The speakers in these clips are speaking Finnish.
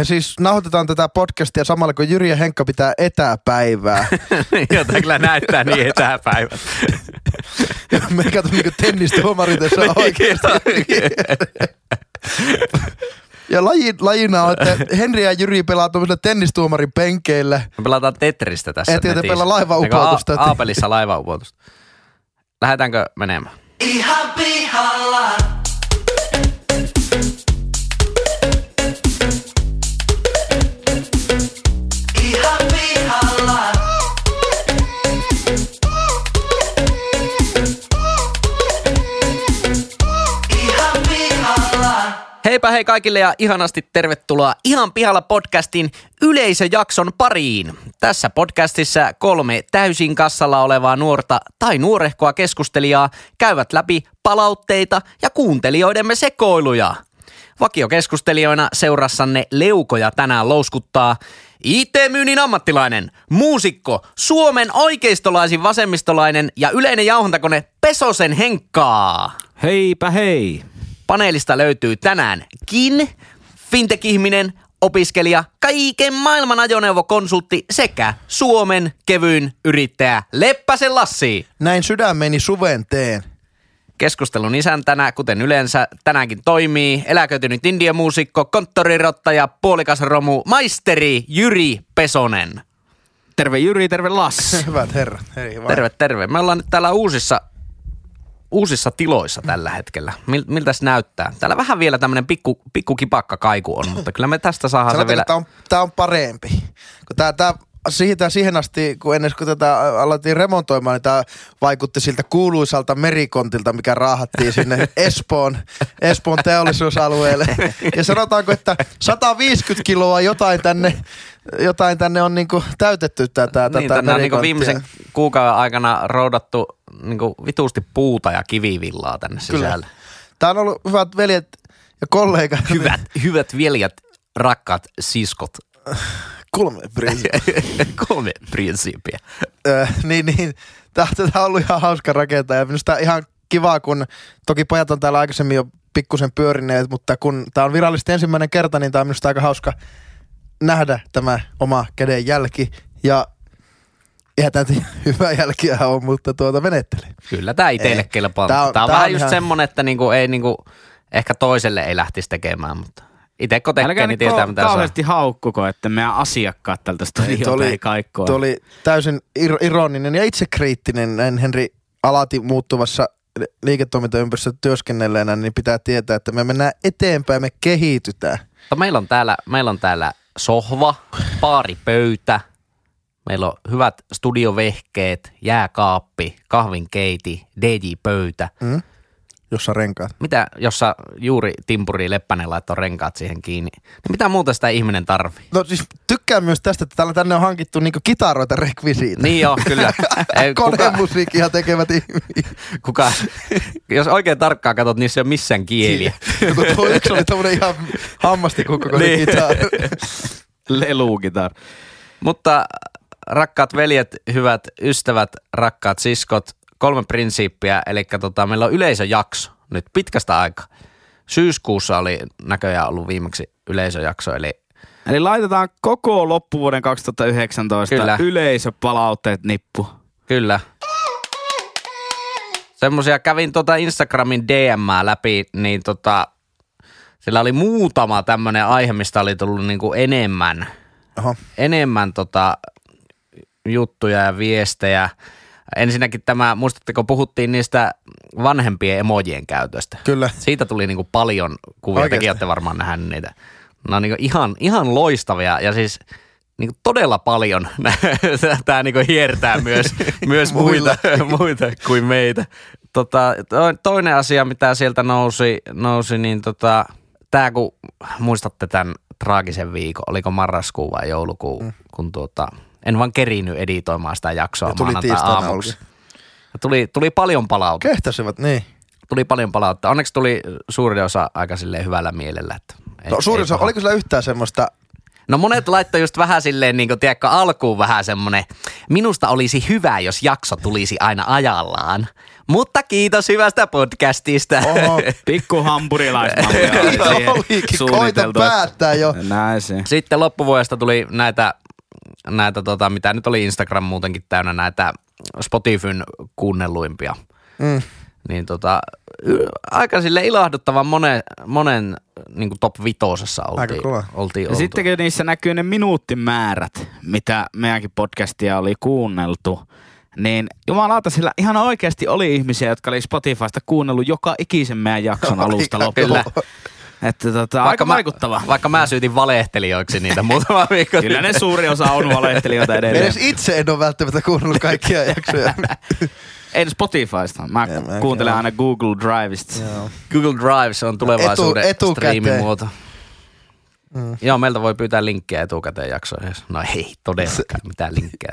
Me siis nauhoitetaan tätä podcastia samalla kun Jyri ja Henkka pitää etäpäivää. Jota kyllä näyttää niin etäpäivä. Me katsomme niin tennistuomarit tässä Niin, oikeasti. Ja laji, lajina on, että Henri ja Jyri pelaa tuollaisilla tennistuomarin penkeillä. Me pelataan Tetristä tässä Ette te pelaa laivaupoutusta. Eikö A- Aapelissa laivaupoutusta. Lähdetäänkö menemään? Ihan pihalla. Heipä hei kaikille ja ihanasti tervetuloa Ihan pihalla podcastin yleisöjakson pariin. Tässä podcastissa kolme täysin kassalla olevaa nuorta tai nuorehkoa keskustelijaa käyvät läpi palautteita ja kuuntelijoidemme sekoiluja. Vakiokeskustelijoina seurassanne leukoja tänään louskuttaa IT-myynnin ammattilainen, muusikko, Suomen oikeistolaisin vasemmistolainen ja yleinen jauhantakone Pesosen Henkkaa. Heipä hei! Paneelista löytyy tänäänkin fintech-ihminen, opiskelija, kaiken maailman ajoneuvokonsultti sekä Suomen kevyin yrittäjä Leppäsen Lassi. Näin sydämeni suven teen. Keskustelun isäntänä, kuten yleensä tänäänkin toimii, eläköitynyt indiemuusikko, konttorirottaja, puolikas romu, maisteri Jyri Pesonen. Terve Jyri, terve Lassi. Hyvät herrat. Hei. Terve, terve. Me ollaan nyt täällä uusissa, uusissa tiloissa tällä hetkellä. Mil, miltäs näyttää? Täällä vähän vielä tämmönen pikku, pikku kipakka kaiku on, mutta kyllä me tästä saadaan se vielä... tämä on, tää on parempi. Kun tää, tää, siitä, siihen asti, kun ennen kuin tätä alettiin remontoimaan, niin tämä vaikutti siltä kuuluisalta merikontilta, mikä raahattiin sinne Espoon, Espoon teollisuusalueelle. Ja sanotaanko, että 150 kiloa jotain tänne, jotain tänne on niinku täytetty tätä, niin, tätä tänne on niinku viimeisen kuukauden aikana roudattu niinku vituusti puuta ja kivivillaa tänne Kyllä. sisälle. Tämä on ollut hyvät veljet ja kollegat. Hyvät, hyvät veljet, rakkaat siskot. Kolme prinsiippiä. Kolme prinsiippiä. Ö, niin, niin. Tämä on ollut ihan hauska rakentaa ja minusta ihan kiva, kun toki pojat on täällä aikaisemmin jo pikkusen pyörineet, mutta kun tämä on virallisesti ensimmäinen kerta, niin tämä on minusta aika hauska nähdä tämä oma käden jälki ja eihän tämä nyt hyvä jälkiä on, mutta tuota menettely. Kyllä tämä itselle Ei. kelpaa. Tää Tää on- on, tää on tää vähän on just ihan- semmonen, että niinku ei niinku, ehkä toiselle ei lähtisi tekemään, mutta itse kun tekee, Älkää niin tietää ko- mitä saa. kauheasti haukkuko, että meidän asiakkaat tältä studiolta ei kaikkoa. tuo oli täysin ir- ironinen ja itsekriittinen näin Henri alati muuttuvassa liiketoimintaympäristössä työskennelleenä, niin pitää tietää, että me mennään eteenpäin, me kehitytään. Meillä on täällä, meillä on täällä sohva, paaripöytä, meillä on hyvät studiovehkeet, jääkaappi, kahvinkeiti, DJ-pöytä. Mm? Jossa renkaat. Mitä, jossa juuri Timpuri Leppänen laittoi renkaat siihen kiinni. Niin mitä muuta sitä ihminen tarvii? No siis tykkään myös tästä, että täällä tänne on hankittu niinku kitaroita rekvisiitä. Niin joo, kyllä. Kuka, Konemusiikkia tekevät ihmiset. kuka, jos oikein tarkkaan katsot, niin se ole missään kieliä. Joku tuo yksi oli tämmönen ihan hammastikukko Niin. niin. kitara. Lelugitar. Mutta rakkaat veljet, hyvät ystävät, rakkaat siskot, kolme prinsiippiä, eli tota, meillä on yleisöjakso nyt pitkästä aikaa. Syyskuussa oli näköjään ollut viimeksi yleisöjakso, eli Eli laitetaan koko loppuvuoden 2019 Kyllä. yleisöpalautteet nippu. kyllä. Semmoisia kävin tota Instagramin DM läpi, niin tota, sillä oli muutama tämmöinen aihe, mistä oli tullut niinku enemmän Oho. enemmän tota, juttuja ja viestejä. Ensinnäkin tämä, muistatteko, puhuttiin niistä vanhempien emojien käytöstä. Kyllä. Siitä tuli niinku paljon kuvia, Oikeasti? tekin olette varmaan nähnyt niitä. Ne on niinku ihan, ihan loistavia ja siis niinku todella paljon tämä niinku hiertää myös, myös muita, muita kuin meitä. Tota, to, toinen asia, mitä sieltä nousi, nousi niin tota, tämä kun muistatte tämän traagisen viikon, oliko marraskuu vai joulukuu, mm. kun tuota, en vaan kerinyt editoimaan sitä jaksoa Ja tuli tiistaina aamuksi. auki. Tuli, tuli paljon palautetta Kehtasivat, niin. tuli paljon palautetta. Onneksi tuli suurin osa aika silleen hyvällä mielellä. Että ei, No suurin ei osa, paha. oliko sillä yhtään semmoista No monet laittoi just vähän silleen, niin kuin, tiedätkö, alkuun vähän semmonen, minusta olisi hyvä, jos jakso tulisi aina ajallaan. Mutta kiitos hyvästä podcastista. Oho. Pikku hampurilaismallia koita päättää jo. Näin se. Sitten loppuvuodesta tuli näitä, näitä tota, mitä nyt oli Instagram muutenkin täynnä, näitä Spotifyn kuunnelluimpia. Mm. Niin tota, aika sille ilahduttavan monen, monen niin top vitosessa Aika oltiin, kova. oltiin Ja oltu. sitten kun niissä näkyy ne minuuttimäärät, mitä meidänkin podcastia oli kuunneltu, niin jumalauta, sillä ihan oikeasti oli ihmisiä, jotka oli Spotifysta kuunnellut joka ikisen meidän jakson alusta loppuun. Että tota, aika mä, vaikuttava. Vaikka mä syytin valehtelijoiksi niitä muutama viikko Kyllä ne suuri osa on valehtelijoita edelleen. Edes itse en ole välttämättä kuunnellut kaikkia jaksoja. Ei Spotifysta. Mä En kuuntelen aina Google Drivesta. Joo. Google Drive, se on tulevaisuuden Etu- etukäteen. striimimuoto. Mm. Joo, meiltä voi pyytää linkkejä etukäteen jaksoihin. No ei todellakaan mitään linkkejä.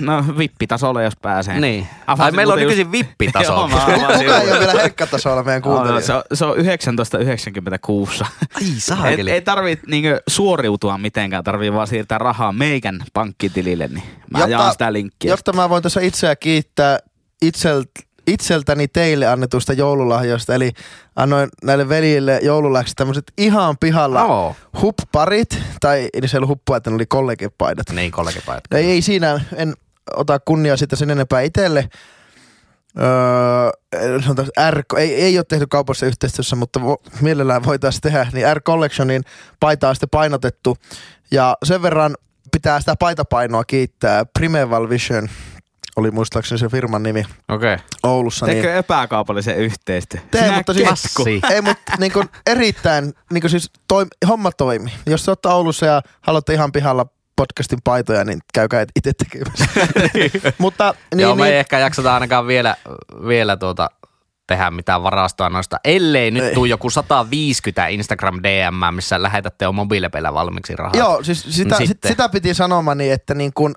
No vippitasolle, jos pääsee. Niin. Ai meillä on nykyisin vippitaso. Joo, mä Kuka ei just- ole vielä herkkatasolla meidän No, no, se, on, se on 1996. Ai saakeli. ei tarvitse niinkö suoriutua mitenkään, tarvii vaan siirtää rahaa meikän pankkitilille, niin mä Jotta- jaan sitä linkkiä. Jotta mä voin tässä itseä kiittää itselt, itseltäni teille annetusta joululahjoista. Eli annoin näille veljille joululahjaksi tämmöiset ihan pihalla Oo. hupparit. Tai ei se ollut huppua, että ne oli kollegepaidat. Niin, kollegipajat. Ei, ei siinä, en ota kunniaa sitä sen enempää itselle. Öö, sanotaan, R, ei, ei ole tehty kaupassa yhteistyössä, mutta vo, mielellään voitaisiin tehdä, niin R Collectionin paita on sitten painotettu. Ja sen verran pitää sitä paitapainoa kiittää. Primeval Vision oli muistaakseni se firman nimi Okei. Okay. Oulussa. Teekö Niin, epäkaupallisen yhteistyö? Tee, mutta siis- ei, mutta niin kuin erittäin, niin kuin siis toim, homma toimi. Jos te olette Oulussa ja haluatte ihan pihalla podcastin paitoja, niin käykää itse tekemässä. mutta Niin, niin, Joo, me ei niin, ehkä jakseta ainakaan vielä, vielä tuota, tehdä mitään varastoa noista, ellei nyt tuu joku 150 Instagram DM, missä lähetätte jo mobiilepeillä valmiiksi rahaa. Joo, siis sitä, No sit, sitten. sitä piti sanomani, että niin kun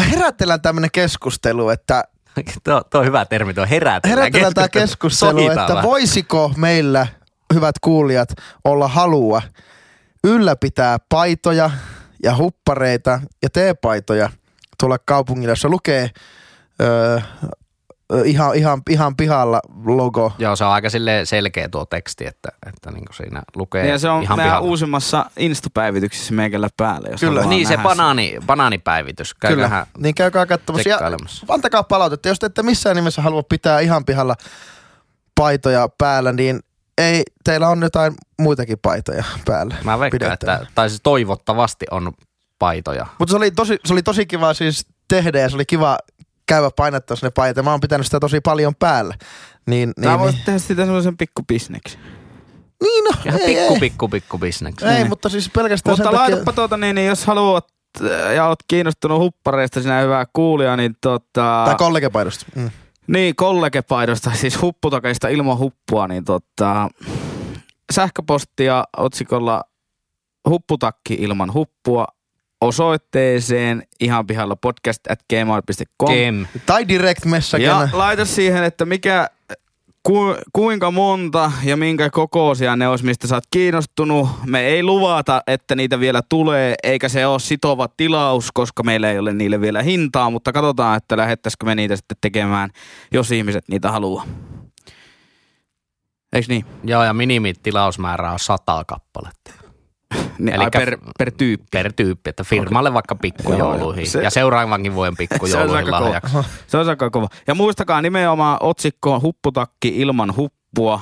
herätellään tämmöinen keskustelu, että tuo, tuo on hyvä termi, tuo herätellään. herätellään tämä keskustelu, Sohitaan että voisiko meillä, hyvät kuulijat, olla halua ylläpitää paitoja ja huppareita ja teepaitoja tuolla kaupungilla, jossa lukee öö, ihan, ihan, ihan pihalla logo. Joo, se on aika selkeä tuo teksti, että, että niin kuin siinä lukee Ja se on ihan pihalla. uusimmassa Insta-päivityksessä meikällä päällä. Jos Kyllä. Niin, se banaani, banaanipäivitys. Käyköhän niin käykää katsomassa. Ja antakaa palautetta. Jos te ette missään nimessä halua pitää ihan pihalla paitoja päällä, niin ei, teillä on jotain muitakin paitoja päällä. Mä veikkaan, että, tai siis toivottavasti on paitoja. Mutta se oli, tosi, se oli tosi kiva siis tehdä ja se oli kiva käydä painattaa sinne paidat. Ja Mä oon pitänyt sitä tosi paljon päällä. Niin, Tää niin, voisi niin, tehdä sitä semmoisen pikkubisneksi. niin no, Ihan ei, pikku, ei, pikku, pikku bisneksi. ei, mutta siis pelkästään Mutta sen takia... laitapa tuota niin, niin jos haluat äh, ja oot kiinnostunut huppareista, sinä hyvä kuulija, niin tota... Tai kollegepaidosta. Mm. Niin, kollegepaidosta, siis hupputakeista ilman huppua, niin tota, sähköpostia otsikolla hupputakki ilman huppua osoitteeseen ihan pihalla podcast at gmail.com. Kem. Tai direct message. Ja laita siihen, että mikä, ku, kuinka monta ja minkä kokoisia ne olisi, mistä sä oot kiinnostunut. Me ei luvata, että niitä vielä tulee, eikä se ole sitova tilaus, koska meillä ei ole niille vielä hintaa, mutta katsotaan, että lähettäisikö me niitä sitten tekemään, jos ihmiset niitä haluaa. Eiks niin? Joo, ja minimitilausmäärä on sata kappaletta niin ai per, per tyyppi. per tyyppi, että firmalle vaikka pikkujouluihin se- ja seuraavankin vuoden Se pikkujouluihin kova. lahjaksi. Se on aika kova. Ja muistakaa nimenomaan otsikko hupputakki ilman huppua.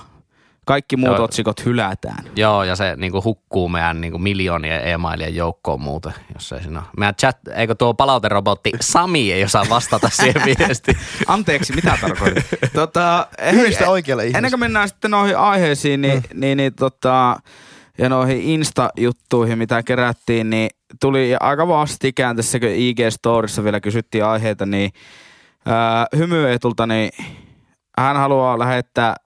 Kaikki muut Joo. otsikot hylätään. Joo, ja se niinku hukkuu meidän niinku miljoonien e-mailien joukkoon muuten, jos ei siinä ole. Meidän chat, eikö tuo palauterobotti Sami ei osaa vastata siihen viestiin. Anteeksi, mitä tarkoitin? tota, Yhdistä oikealle ihmiselle. ennen kuin mennään sitten noihin aiheisiin niin, mm. niin, niin tota, ja noihin Insta-juttuihin, mitä kerättiin, niin tuli aika vastikään tässä, kun IG-storissa vielä kysyttiin aiheita, niin ää, hymyetulta, niin hän haluaa lähettää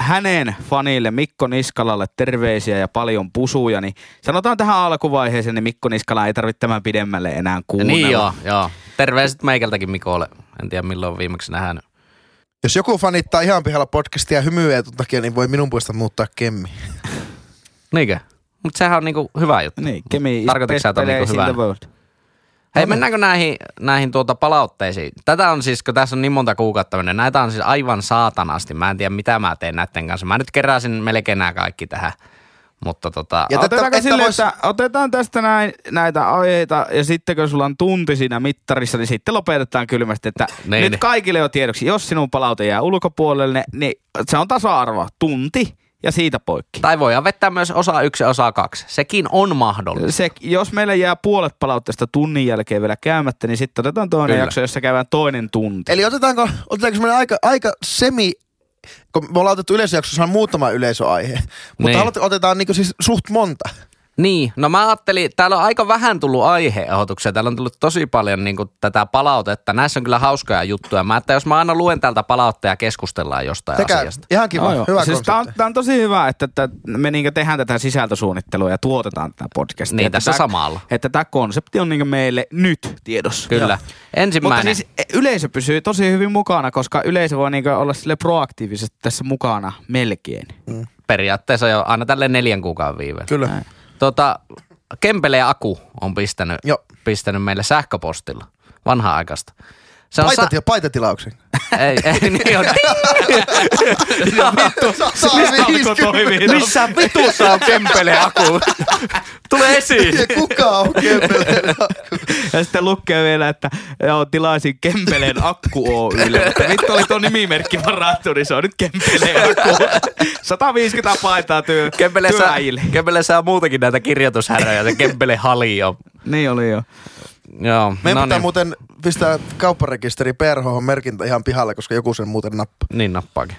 hänen fanille Mikko Niskalalle terveisiä ja paljon pusuja, niin sanotaan tähän alkuvaiheeseen, niin Mikko Niskala ei tarvitse tämän pidemmälle enää kuunnella. niin joo, joo. Terveiset meikältäkin Mikolle. En tiedä milloin on viimeksi nähnyt. Jos joku fanittaa ihan pihalla podcastia ja hymyä takia, niin voi minun puolesta muuttaa kemmi. Niinkö? Mutta sehän on niinku hyvä juttu. Niin, Kemi Tarkoitatko sä, on niinku players in hyvä? the world. Hei, mennäänkö näihin, näihin tuota palautteisiin? Tätä on siis, kun tässä on niin monta kuukautta mennyt, näitä on siis aivan saatanasti. Mä en tiedä, mitä mä teen näiden kanssa. Mä nyt keräsin melkein nämä kaikki tähän. Mutta tota, Ja Otetaanko että silleen, vois- että otetaan tästä näin, näitä aiheita ja sitten kun sulla on tunti siinä mittarissa, niin sitten lopetetaan kylmästi, että Niin, nyt niin. kaikille jo tiedoksi, jos sinun palaute jää ulkopuolelle, niin se on tasa-arvo, tunti ja siitä poikki. tai voidaan vetää myös osa yksi ja osa kaksi. Sekin on mahdollista. Se, jos meillä jää puolet palautteesta tunnin jälkeen vielä käymättä, niin sitten otetaan toinen Kyllä. jakso, jossa käydään toinen tunti. Eli otetaanko, otetaanko semmoinen aika, aika semi, kun me ollaan otettu yleisöjaksossa on muutama yleisöaihe, mutta Niin. niin. otetaan niinku siis suht monta. Niin, no mä ajattelin, täällä on aika vähän tullut aiheehdotuksia. Täällä on tullut tosi paljon niin tätä palautetta. Näissä on kyllä hauskoja juttuja. Mä että jos mä aina luen täältä palautteja ja keskustellaan jostain Sekä asiasta. ihan kiva, Joo, joo. hyvä siis tää on, tää on tosi hyvä, että, että me niinku tehdään tätä sisältösuunnittelua ja tuotetaan tätä podcastia. Niin, Että tässä tää- samalla. Että tämä konsepti on niinku meille nyt tiedossa. Kyllä. Mutta Ensimmäinen. siis e, yleisö pysyy tosi hyvin mukana, koska yleisö voi niinku olla sille proaktiivisesti tässä mukana melkein. periaatteessa jo aina tälle neljän kuukauden viiveen. Kyllä. Tota, Kempele Aku on pistänyt, Joo. pistänyt meille sähköpostilla vanhaa aikasta. Se on Paitat, sa- paitatilauksen. ei, ei, niin on. Missä vitussa on Kempele Aku? Tule esiin. Ja kuka on Kempeleen Ja sitten lukee vielä, että joo, tilaisin Kempeleen Akku Oylle. Mutta vittu oli tuo nimimerkki varattu, niin se on nyt Kempeleen Akku. 150 paitaa työ, Kempele saa, työäjille. Kempele saa muutakin näitä kirjoitushäröjä, se Kempele hali on. Niin oli jo. Joo, Meidän no pitää niin, muuten pistää kaupparekisteri PRH merkintä ihan pihalle, koska joku sen muuten nappaa. niin nappaakin.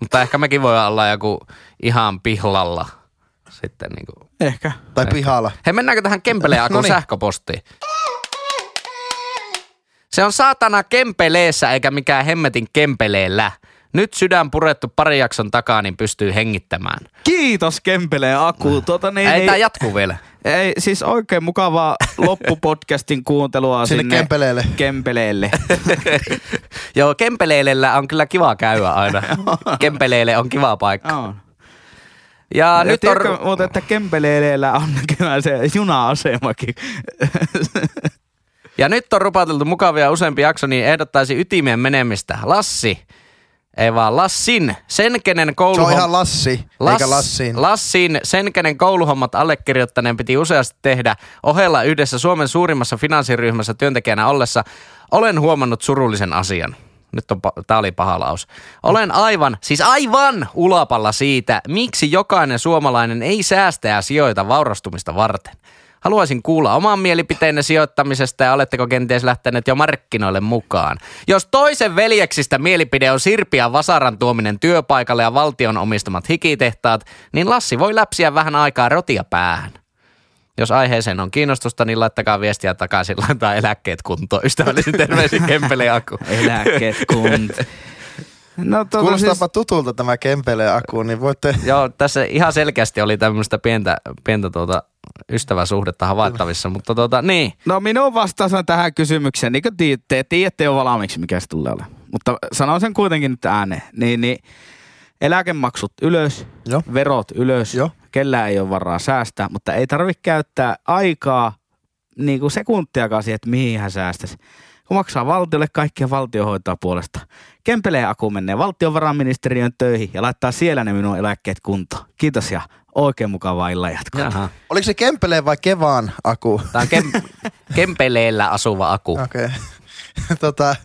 Mutta ehkä mekin voi olla joku ihan pihlalla sitten niinku. Ehkä. Tai pihalla. Hei, mennäänkö tähän Kempeleen Akun Noniin. sähköpostiin? Se on saatana Kempeleessä eikä mikään hemmetin Kempeleellä. Nyt sydän purettu pari jakson takaa, niin pystyy hengittämään. Kiitos Kempeleen Aku. Tuota, niin, Ei, niin, tää jatkuu vielä. Ei, siis oikein mukavaa loppupodcastin kuuntelua Sinne sinne, Kempeleelle. Kempeleelle. Joo, Kempeleellä on kyllä kiva käydä aina. Kempeleelle on kiva paikka. On. Ja, Ja nyt on... tiedätkö, muuten, että Kempeleellä on näkymään se juna-asemakin. Ja nyt on rupateltu mukavia useampi jakso, niin ehdottaisi ytimeen menemistä. Lassi, ei vaan Lassin, sen kenen Se kouluhom... on ihan Lassi, eikä Lassiin. Lassin, sen kenen kouluhommat allekirjoittaneen piti useasti tehdä ohella yhdessä Suomen suurimmassa finanssiryhmässä työntekijänä ollessa. Olen huomannut surullisen asian. Nyt on, pa- tää oli paha laus. Olen aivan, siis aivan ulapalla siitä, miksi jokainen suomalainen ei säästä ja sijoita vaurastumista varten. Haluaisin kuulla oman mielipiteenne sijoittamisesta ja oletteko kenties lähteneet jo markkinoille mukaan. Jos toisen veljeksistä mielipide on Sirpiä Vasaran tuominen työpaikalle ja valtion omistamat hikitehtaat, niin Lassi voi läpsiä vähän aikaa rotia päähän. Jos aiheeseen on kiinnostusta, niin laittakaa viestiä takaisin, laittaa eläkkeet kuntoon. Ystävällisin terveisin Kempele ja Aku. Eläkkeet kunt. No, tuota, Kuulostaapa siis, tutulta tämä Kempeleen Aku, niin voitte... Joo, tässä ihan selkeästi oli tämmöistä pientä, pientä tuota ystäväsuhdetta havaittavissa, mutta tuota, niin. no minun vastaus on tähän kysymykseen, niin kuin tii- te tiedätte jo valmiiksi, mikä se tulee olemaan. Mutta sanon sen kuitenkin nyt ääneen. Niin, niin eläkemaksut ylös, Joo. verot ylös, Joo. kellään ei ole varaa säästää, mutta ei tarvitse käyttää aikaa niin kuin sekuntiakaan siihen, että mihin hän säästäisi. Kun maksaa valtiolle, kaikkia valtio hoitaa puolesta. Kempeleen Aku menee valtiovarainministeriön töihin ja laittaa siellä ne minun eläkkeet kuntoon. Kiitos ja oikein mukavaa illan jatkoa. Jaha. Oliko se Kempeleen vai Kevaan Aku? Tämä on Kem- Kempeleellä asuva Aku. Okei. Okay. tota,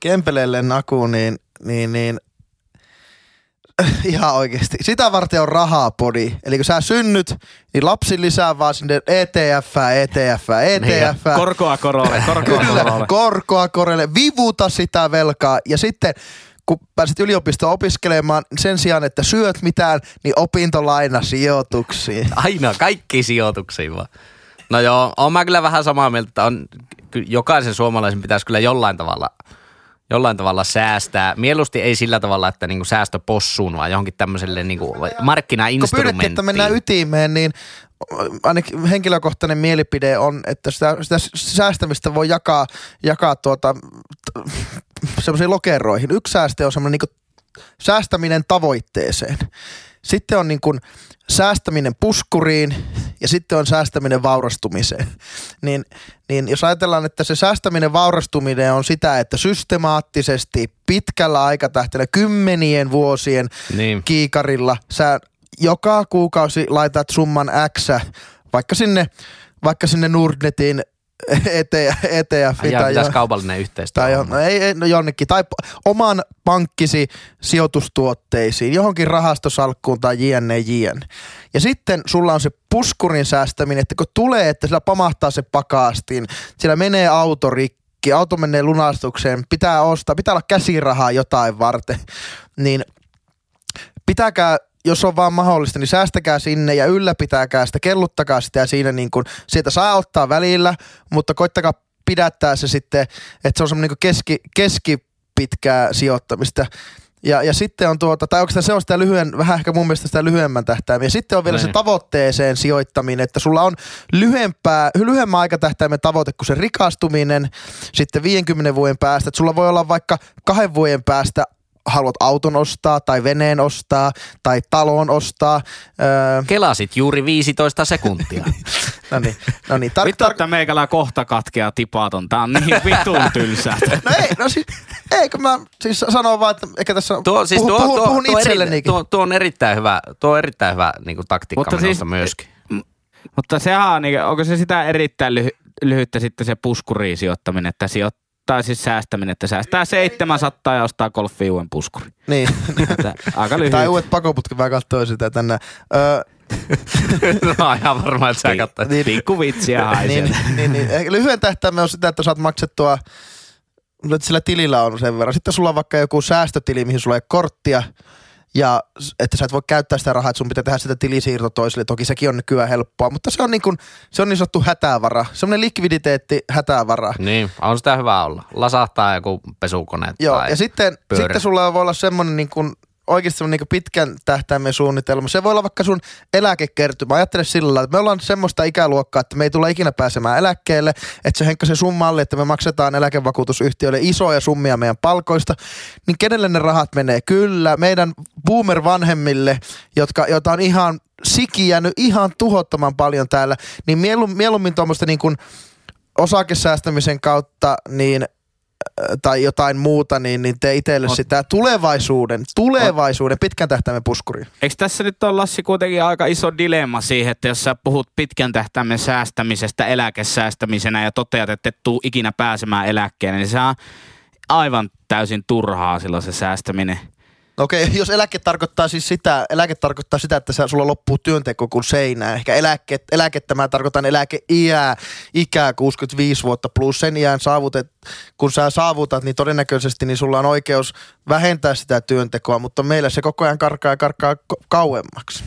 Kempeleelle Aku, niin, niin, niin ihan oikeasti. Sitä varten on rahaa podi. Eli kun sä synnyt, niin lapsi lisää vaan sinne ETF, ETF, ETF. Korkoa korolle, korkoa korolle. Korkoa korelle, vivuta sitä velkaa ja sitten kun pääset yliopistoon opiskelemaan, sen sijaan, että syöt mitään, niin opintolaina sijoituksiin. Aina kaikki sijoituksiin vaan. No joo, on mä kyllä vähän samaa mieltä, että on, jokaisen suomalaisen pitäisi kyllä jollain tavalla, jollain tavalla säästää. Mieluusti ei sillä tavalla, että niinku säästö possuun, vaan johonkin tämmöiselle niinku Kun pyydettiin, markkinainstrumenttiin. että mennään ytimeen, niin ainakin henkilökohtainen mielipide on, että sitä, sitä säästämistä voi jakaa, jakaa tuota, semmoisiin lokeroihin. Yksi säästö on semmoinen niin säästäminen tavoitteeseen. Sitten on niin kuin säästäminen puskuriin ja sitten on säästäminen vaurastumiseen. Niin, niin jos ajatellaan, että se säästäminen vaurastuminen on sitä, että systemaattisesti pitkällä aikatähtäimellä kymmenien vuosien Niin. kiikarilla sä joka kuukausi laitat summan X vaikka sinne, vaikka sinne Nordnetin eteen, eteen ja pitäisi kaupallinen yhteistyö. tai jo, no ei, ei, no jonnekin, tai oman pankkisi sijoitustuotteisiin, johonkin rahastosalkkuun tai jne, jne. Ja sitten sulla on se puskurin säästäminen, että kun tulee, että sillä pamahtaa se pakastin, sillä menee auto rikki, auto menee lunastukseen, pitää ostaa, pitää olla käsirahaa jotain varten, niin pitäkää jos on vaan mahdollista, niin säästäkää sinne ja ylläpitäkää sitä, kelluttakaa sitä ja siinä niin kuin, sieltä saa ottaa välillä, mutta koittakaa pidättää se sitten, että se on semmoinen niin keski, keskipitkää sijoittamista. Ja, ja sitten on tuota, tai oikeastaan se on sitä lyhyen, vähän ehkä mun mielestä sitä lyhyemmän tähtäimen. Ja sitten on vielä se Niin. tavoitteeseen sijoittaminen, että sulla on lyhyempää, lyhyemmän aikatähtäimen tavoite kuin se rikastuminen sitten 50 vuoden päästä. Että sulla voi olla vaikka kahden vuoden päästä haluat auton ostaa tai veneen ostaa tai talon ostaa. Öö, Kelasit juuri 15 sekuntia. no niin, no niin. Tar- Vittu, tar- että meikälä kohta katkeaa tipaton. Tää on niin vitun tylsää. no ei, no siis, eikö mä siis sanon vaan, että ehkä tässä Tuo, siis puhun, tuo, puhun, tuo, puhun tuo, eri, tuo, tuo, on erittäin hyvä, tuo on erittäin hyvä niin kuin taktiikka Mutta minusta siis- myöskin. Mutta sehän on, niinku- onko se sitä erittäin lyhy- lyhyttä sitten se puskuriin sijoittaminen, että sijoittaa siis säästäminen, että säästää 700 ja ostaa golfiin uuden puskuri. Niin. Että aika lyhyt. tai uudet pakoputket, mä katsoin sitä tänään. Öö, no ihan varmaan, että sä katsoit. niin, Pikku vitsiä haisee. niin, niin, niin, lyhyen tähtäimen on sitä, että saat maksettua, että sillä tilillä on sen verran. Sitten sulla on vaikka joku säästötili, mihin sulla ei korttia, ja että sä et voi käyttää sitä rahaa, että sun pitää tehdä sitä tilisiirto toiselle. Toki sekin on nykyään helppoa, mutta se on niin, kuin, se on niin sanottu hätävara. Semmoinen likviditeetti hätävara. Niin, on sitä hyvä olla. Lasahtaa joku pesukone Joo, tai ja sitten, pyörä. sitten sulla voi olla semmoinen niin kuin, oikeasti niin pitkän tähtäimen suunnitelma. Se voi olla vaikka sun eläkekertymä. Ajattele sillä lailla, että me ollaan semmoista ikäluokkaa, että me ei tulla ikinä pääsemään eläkkeelle. Että se Henkka se sun malli, että me maksetaan eläkevakuutusyhtiöille isoja summia meidän palkoista. Niin kenelle ne rahat menee? Kyllä, meidän boomer-vanhemmille, jotka, joita on ihan siki jäänyt ihan tuhottoman paljon täällä. Niin mieluummin, mieluummin tuommoista niin kuin osakesäästämisen kautta, niin tai jotain muuta, niin, niin tee itselle Ot- sitä tulevaisuuden, tulevaisuuden pitkän tähtäimen puskuri. Eikö tässä nyt ole Lassi kuitenkin aika iso dilemma siihen, että jos sä puhut pitkän tähtäimen säästämisestä eläkesäästämisenä ja toteat, että et tuu ikinä pääsemään eläkkeelle, niin se on aivan täysin turhaa silloin se säästäminen. No Okei, jos eläke tarkoittaa siis sitä, eläke tarkoittaa sitä, että sulla loppuu työnteko kuin seinää. Ehkä eläke, eläkettä mä tarkoitan eläkeiää, ikää 65 vuotta plus sen iän saavutet, kun sä saavutat, niin todennäköisesti niin sulla on oikeus vähentää sitä työntekoa, mutta meillä se koko ajan karkaa ja karkaa kauemmaksi.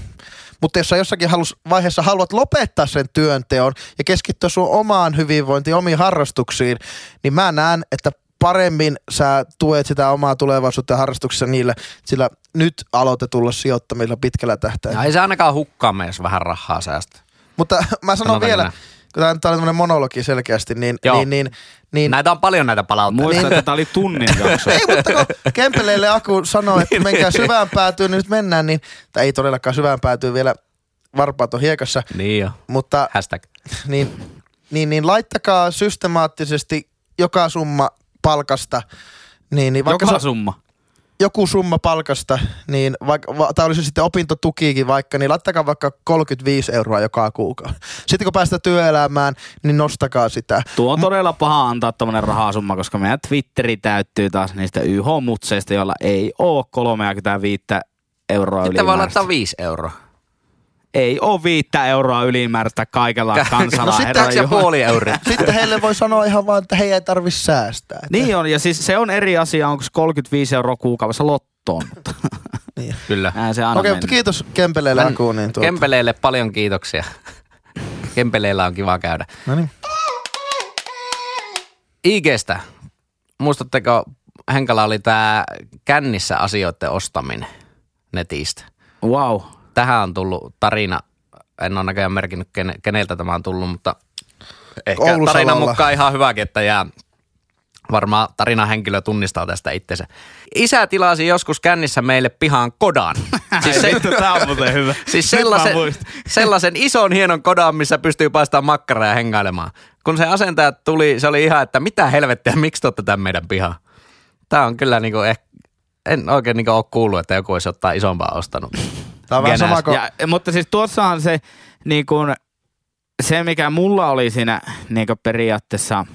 Mutta jos sä jossakin halus, vaiheessa haluat lopettaa sen työnteon ja keskittyä sun omaan hyvinvointiin, omiin harrastuksiin, niin mä näen, että paremmin sä tuet sitä omaa tulevaisuutta ja harrastuksessa niillä, sillä nyt aloitetulla sijoittamilla pitkällä Ja tähtäimellä. ei se ainakaan hukkaa me, jos vähän rahaa säästää. Mutta mä sanon Sanotaanko vielä, näin? kun tämä oli tämmöinen monologi selkeästi, niin, Joo. niin, niin, niin Näitä on paljon näitä palautteita. Muistan, että tämä oli tunnin jakso. ei, mutta kun Kempeleille Aku sanoi, että menkää syvään päätyyn, niin nyt mennään, niin, tai ei todellakaan syvään päätyyn vielä varpaat on hiekassa, Niin jo. mutta Hashtag. niin, niin, niin laittakaa systemaattisesti joka summa palkasta, niin, niin vaikka Joka se, summa. joku summa palkasta, niin vaikka, va, tai olisi sitten opintotukiikin vaikka, niin laittakaa vaikka 35 euroa joka kuukausi. Sitten kun päästään työelämään, niin nostakaa sitä. Tuo on todella paha antaa tämmönen rahasumma, koska meidän Twitteri täyttyy taas niistä YH-mutseista, joilla ei ole 35 euroa Sitten voi ylimääräistä. laittaa 5 euroa. Ei ole viittä euroa ylimääräistä kaikella kansalla. No sitten ja Jumala. puoli euroa. Sitten heille voi sanoa ihan vaan, että he ei tarvitse säästää. Että- Niin on, ja siis se on eri asia, onko se 35 euroa kuukaudessa lottoon. mutta Niin. Kyllä. Näin se aina Okei, mutta kiitos Kempeleelle Aku. Niin tuota. Kempeleelle paljon kiitoksia. Kempeleellä on kiva käydä. No niin. IGstä. Muistatteko, Henkala oli tämä kännissä asioiden ostaminen netistä. Wow. Tähän on tullut tarina. En ole näköjään merkinnyt, ken- keneltä tämä on tullut, mutta ehkä tarinan mukaan ihan hyväkin, että jää, Varmaan tarinan tunnistaa tästä itsensä. Isä tilasi joskus kännissä meille pihaan kodan. Siis se, tää on muuten hyvä. Siis sellaisen, sellaisen ison hienon kodan, missä pystyy paistamaan makkaraa ja hengailemaan. Kun se asentaja tuli, se oli ihan, että mitä helvettiä, miksi te olette tämän meidän pihaan? Tämä on kyllä niinku ehkä, en oikein niinku ole kuullut, että joku olisi ottaa isompaa ostanut. Tää on vähän sama kuin... Ja, mutta siis tuossahan se, niin kun, se mikä mulla oli siinä niin periaatteessa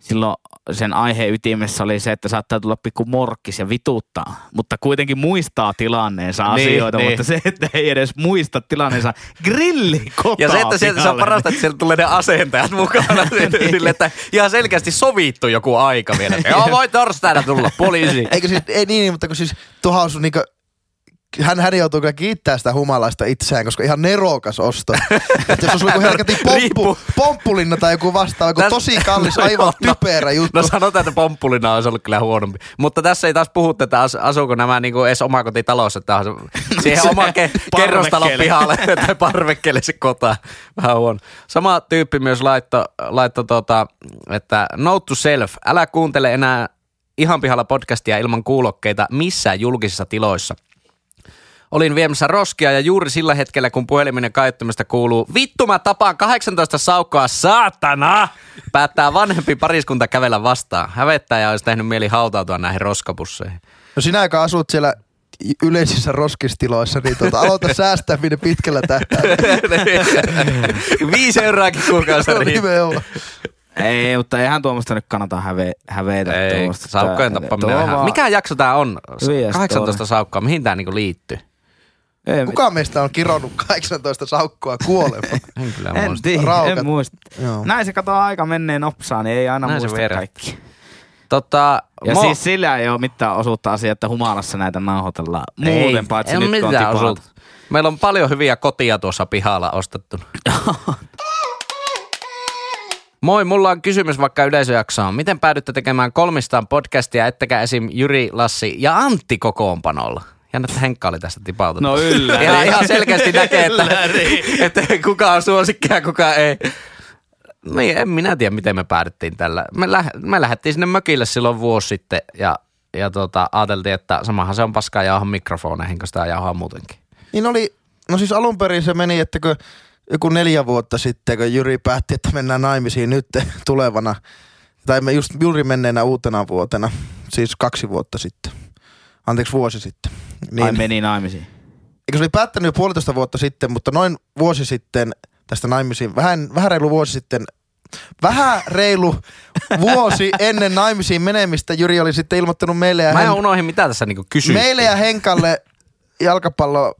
silloin sen aiheen ytimessä oli se, että saattaa tulla pikku morkkis ja vituttaa, mutta kuitenkin muistaa tilanneensa Niin, asioita, niin. mutta se, että ei edes muista tilanneensa grilli Ja se, että sieltä, se on parasta, että sieltä tulee ne asentajat mukana. Sille, että ihan selkeästi sovittu joku aika vielä. Joo, voi torstaina tulla poliisi. Eikö siis, ei niin, mutta kun siis tuohon on sun niinku, hän, hän joutuu kyllä kiittää sitä humalaista itseään, koska ihan nerokas osto. että jos olisi joku helkätin pomppu, pomppulinna tai joku vastaava, joku Täs- tosi kallis, No aivan no- typerä juttu. No sanotaan, että pomppulina olisi ollut kyllä huonompi. Mutta tässä ei taas puhuttu, että as, asuuko nämä niinku edes omakotitalossa, että on siihen Se oma ke, kerrostalon pihalle tai parvekkeelle se kota. Vähän huono. Sama tyyppi myös laitto, laitto tota, että note to self, älä kuuntele enää ihan pihalla podcastia ilman kuulokkeita missään julkisissa tiloissa. Olin viemässä roskia ja juuri sillä hetkellä, kun puhelimen kaiuttimesta kuuluu Vittu mä tapaan 18 saukkoa, saatana! Päättää vanhempi pariskunta kävellä vastaan. Hävettää ja olisi tehnyt mieli hautautua näihin roskapusseihin. No sinä, joka asut siellä yleisissä roskistiloissa, niin tuota, aloita säästäminen pitkällä tähtäimellä. Viisi euroakin kuukausi riittää. nimenomaan. Ei, mutta eihän tuommoista nyt kannata häve, hävetä. Ei, tuommoista. saukkojen tappaminen on ihan... Mikä jakso tää on? Hyviä 18 story. saukkoa, mihin tää niinku liittyy? Ei, Kuka meistä on kironnut 18 saukkoa kuolemaan? En kyllä En muista. Raukat. en muista. Joo. Näin se katsoo aika menneen nopsaan, niin ei aina Näin muista kaikki. Tota, Ja mo- siis sillä ei ole mitään osuutta asiaa, että humalassa näitä nauhoitellaan. Muuten ei, paitsi ei nyt kun on osuutta. Meillä on paljon hyviä kotia tuossa pihalla ostettu. Moi, mulla on kysymys vaikka yleisöjaksoon. Miten päädytte tekemään kolmistaan podcastia, ettekä esim. Jyri, Lassi ja Antti kokoonpanolla? Jännä, että Henkka oli tästä tipautunut. No ylläri. Ihan, ihan selkeästi näkee, että, että kuka on suosikki ja kuka ei. Niin, en minä tiedä, miten me päädyttiin tällä. Me, läh, me lähdettiin sinne mökille silloin vuosi sitten ja, ja tota, ajateltiin, että samahan se on paskaa jauhaa mikrofoneihin, kun sitä jauhaa muutenkin. Niin oli, no siis alun perin se meni, että kun joku neljä vuotta sitten, kun Jyri päätti, että mennään naimisiin nyt tulevana, tai me just juuri menneenä uutena vuotena, siis kaksi vuotta sitten, anteeksi vuosi sitten. Ai meni naimisiin. Eikö se oli päättänyt jo puolitoista vuotta sitten, mutta noin vuosi sitten tästä naimisiin, vähän, vähän reilu vuosi sitten, vähän reilu vuosi ennen naimisiin menemistä Jyri oli sitten ilmoittanut meille ja, Mä en Hen- unohdin, mitä tässä niinku kysyttiin. meille ja Henkalle jalkapallo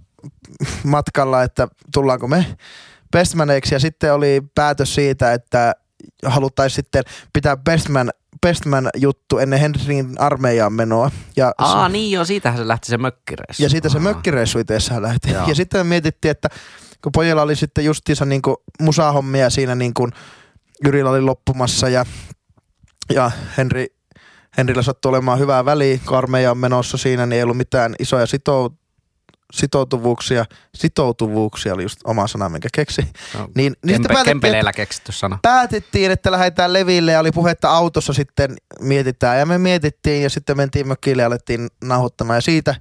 matkalla, että tullaanko me bestmaneiksi ja sitten oli päätös siitä, että haluttaisiin sitten pitää bestman, bestman juttu ennen Henrin armeijaan menoa. Ja Aa, niin joo, siitähän se lähti se mökkireissu. ja siitä se mökkireissu itseessään lähti. Joo. Ja sitten me mietittiin, että kun pojilla oli sitten justiinsa niin musahommia siinä niin kuin Jyrillä oli loppumassa ja, ja Henri, Henrillä sattui olemaan hyvää väliä, kun armeija on menossa siinä, niin ei ollut mitään isoja sitou, sitoutuvuuksia. Sitoutuvuuksia oli just oma sana, minkä keksi. No, Niin, niin Kempe, päätettiin, kempeleillä että, keksitty sana. päätettiin, että lähdetään leville ja oli puhetta autossa sitten mietitään. Ja me mietittiin ja sitten mentiin mökille ja alettiin nauhoittamaan ja siitä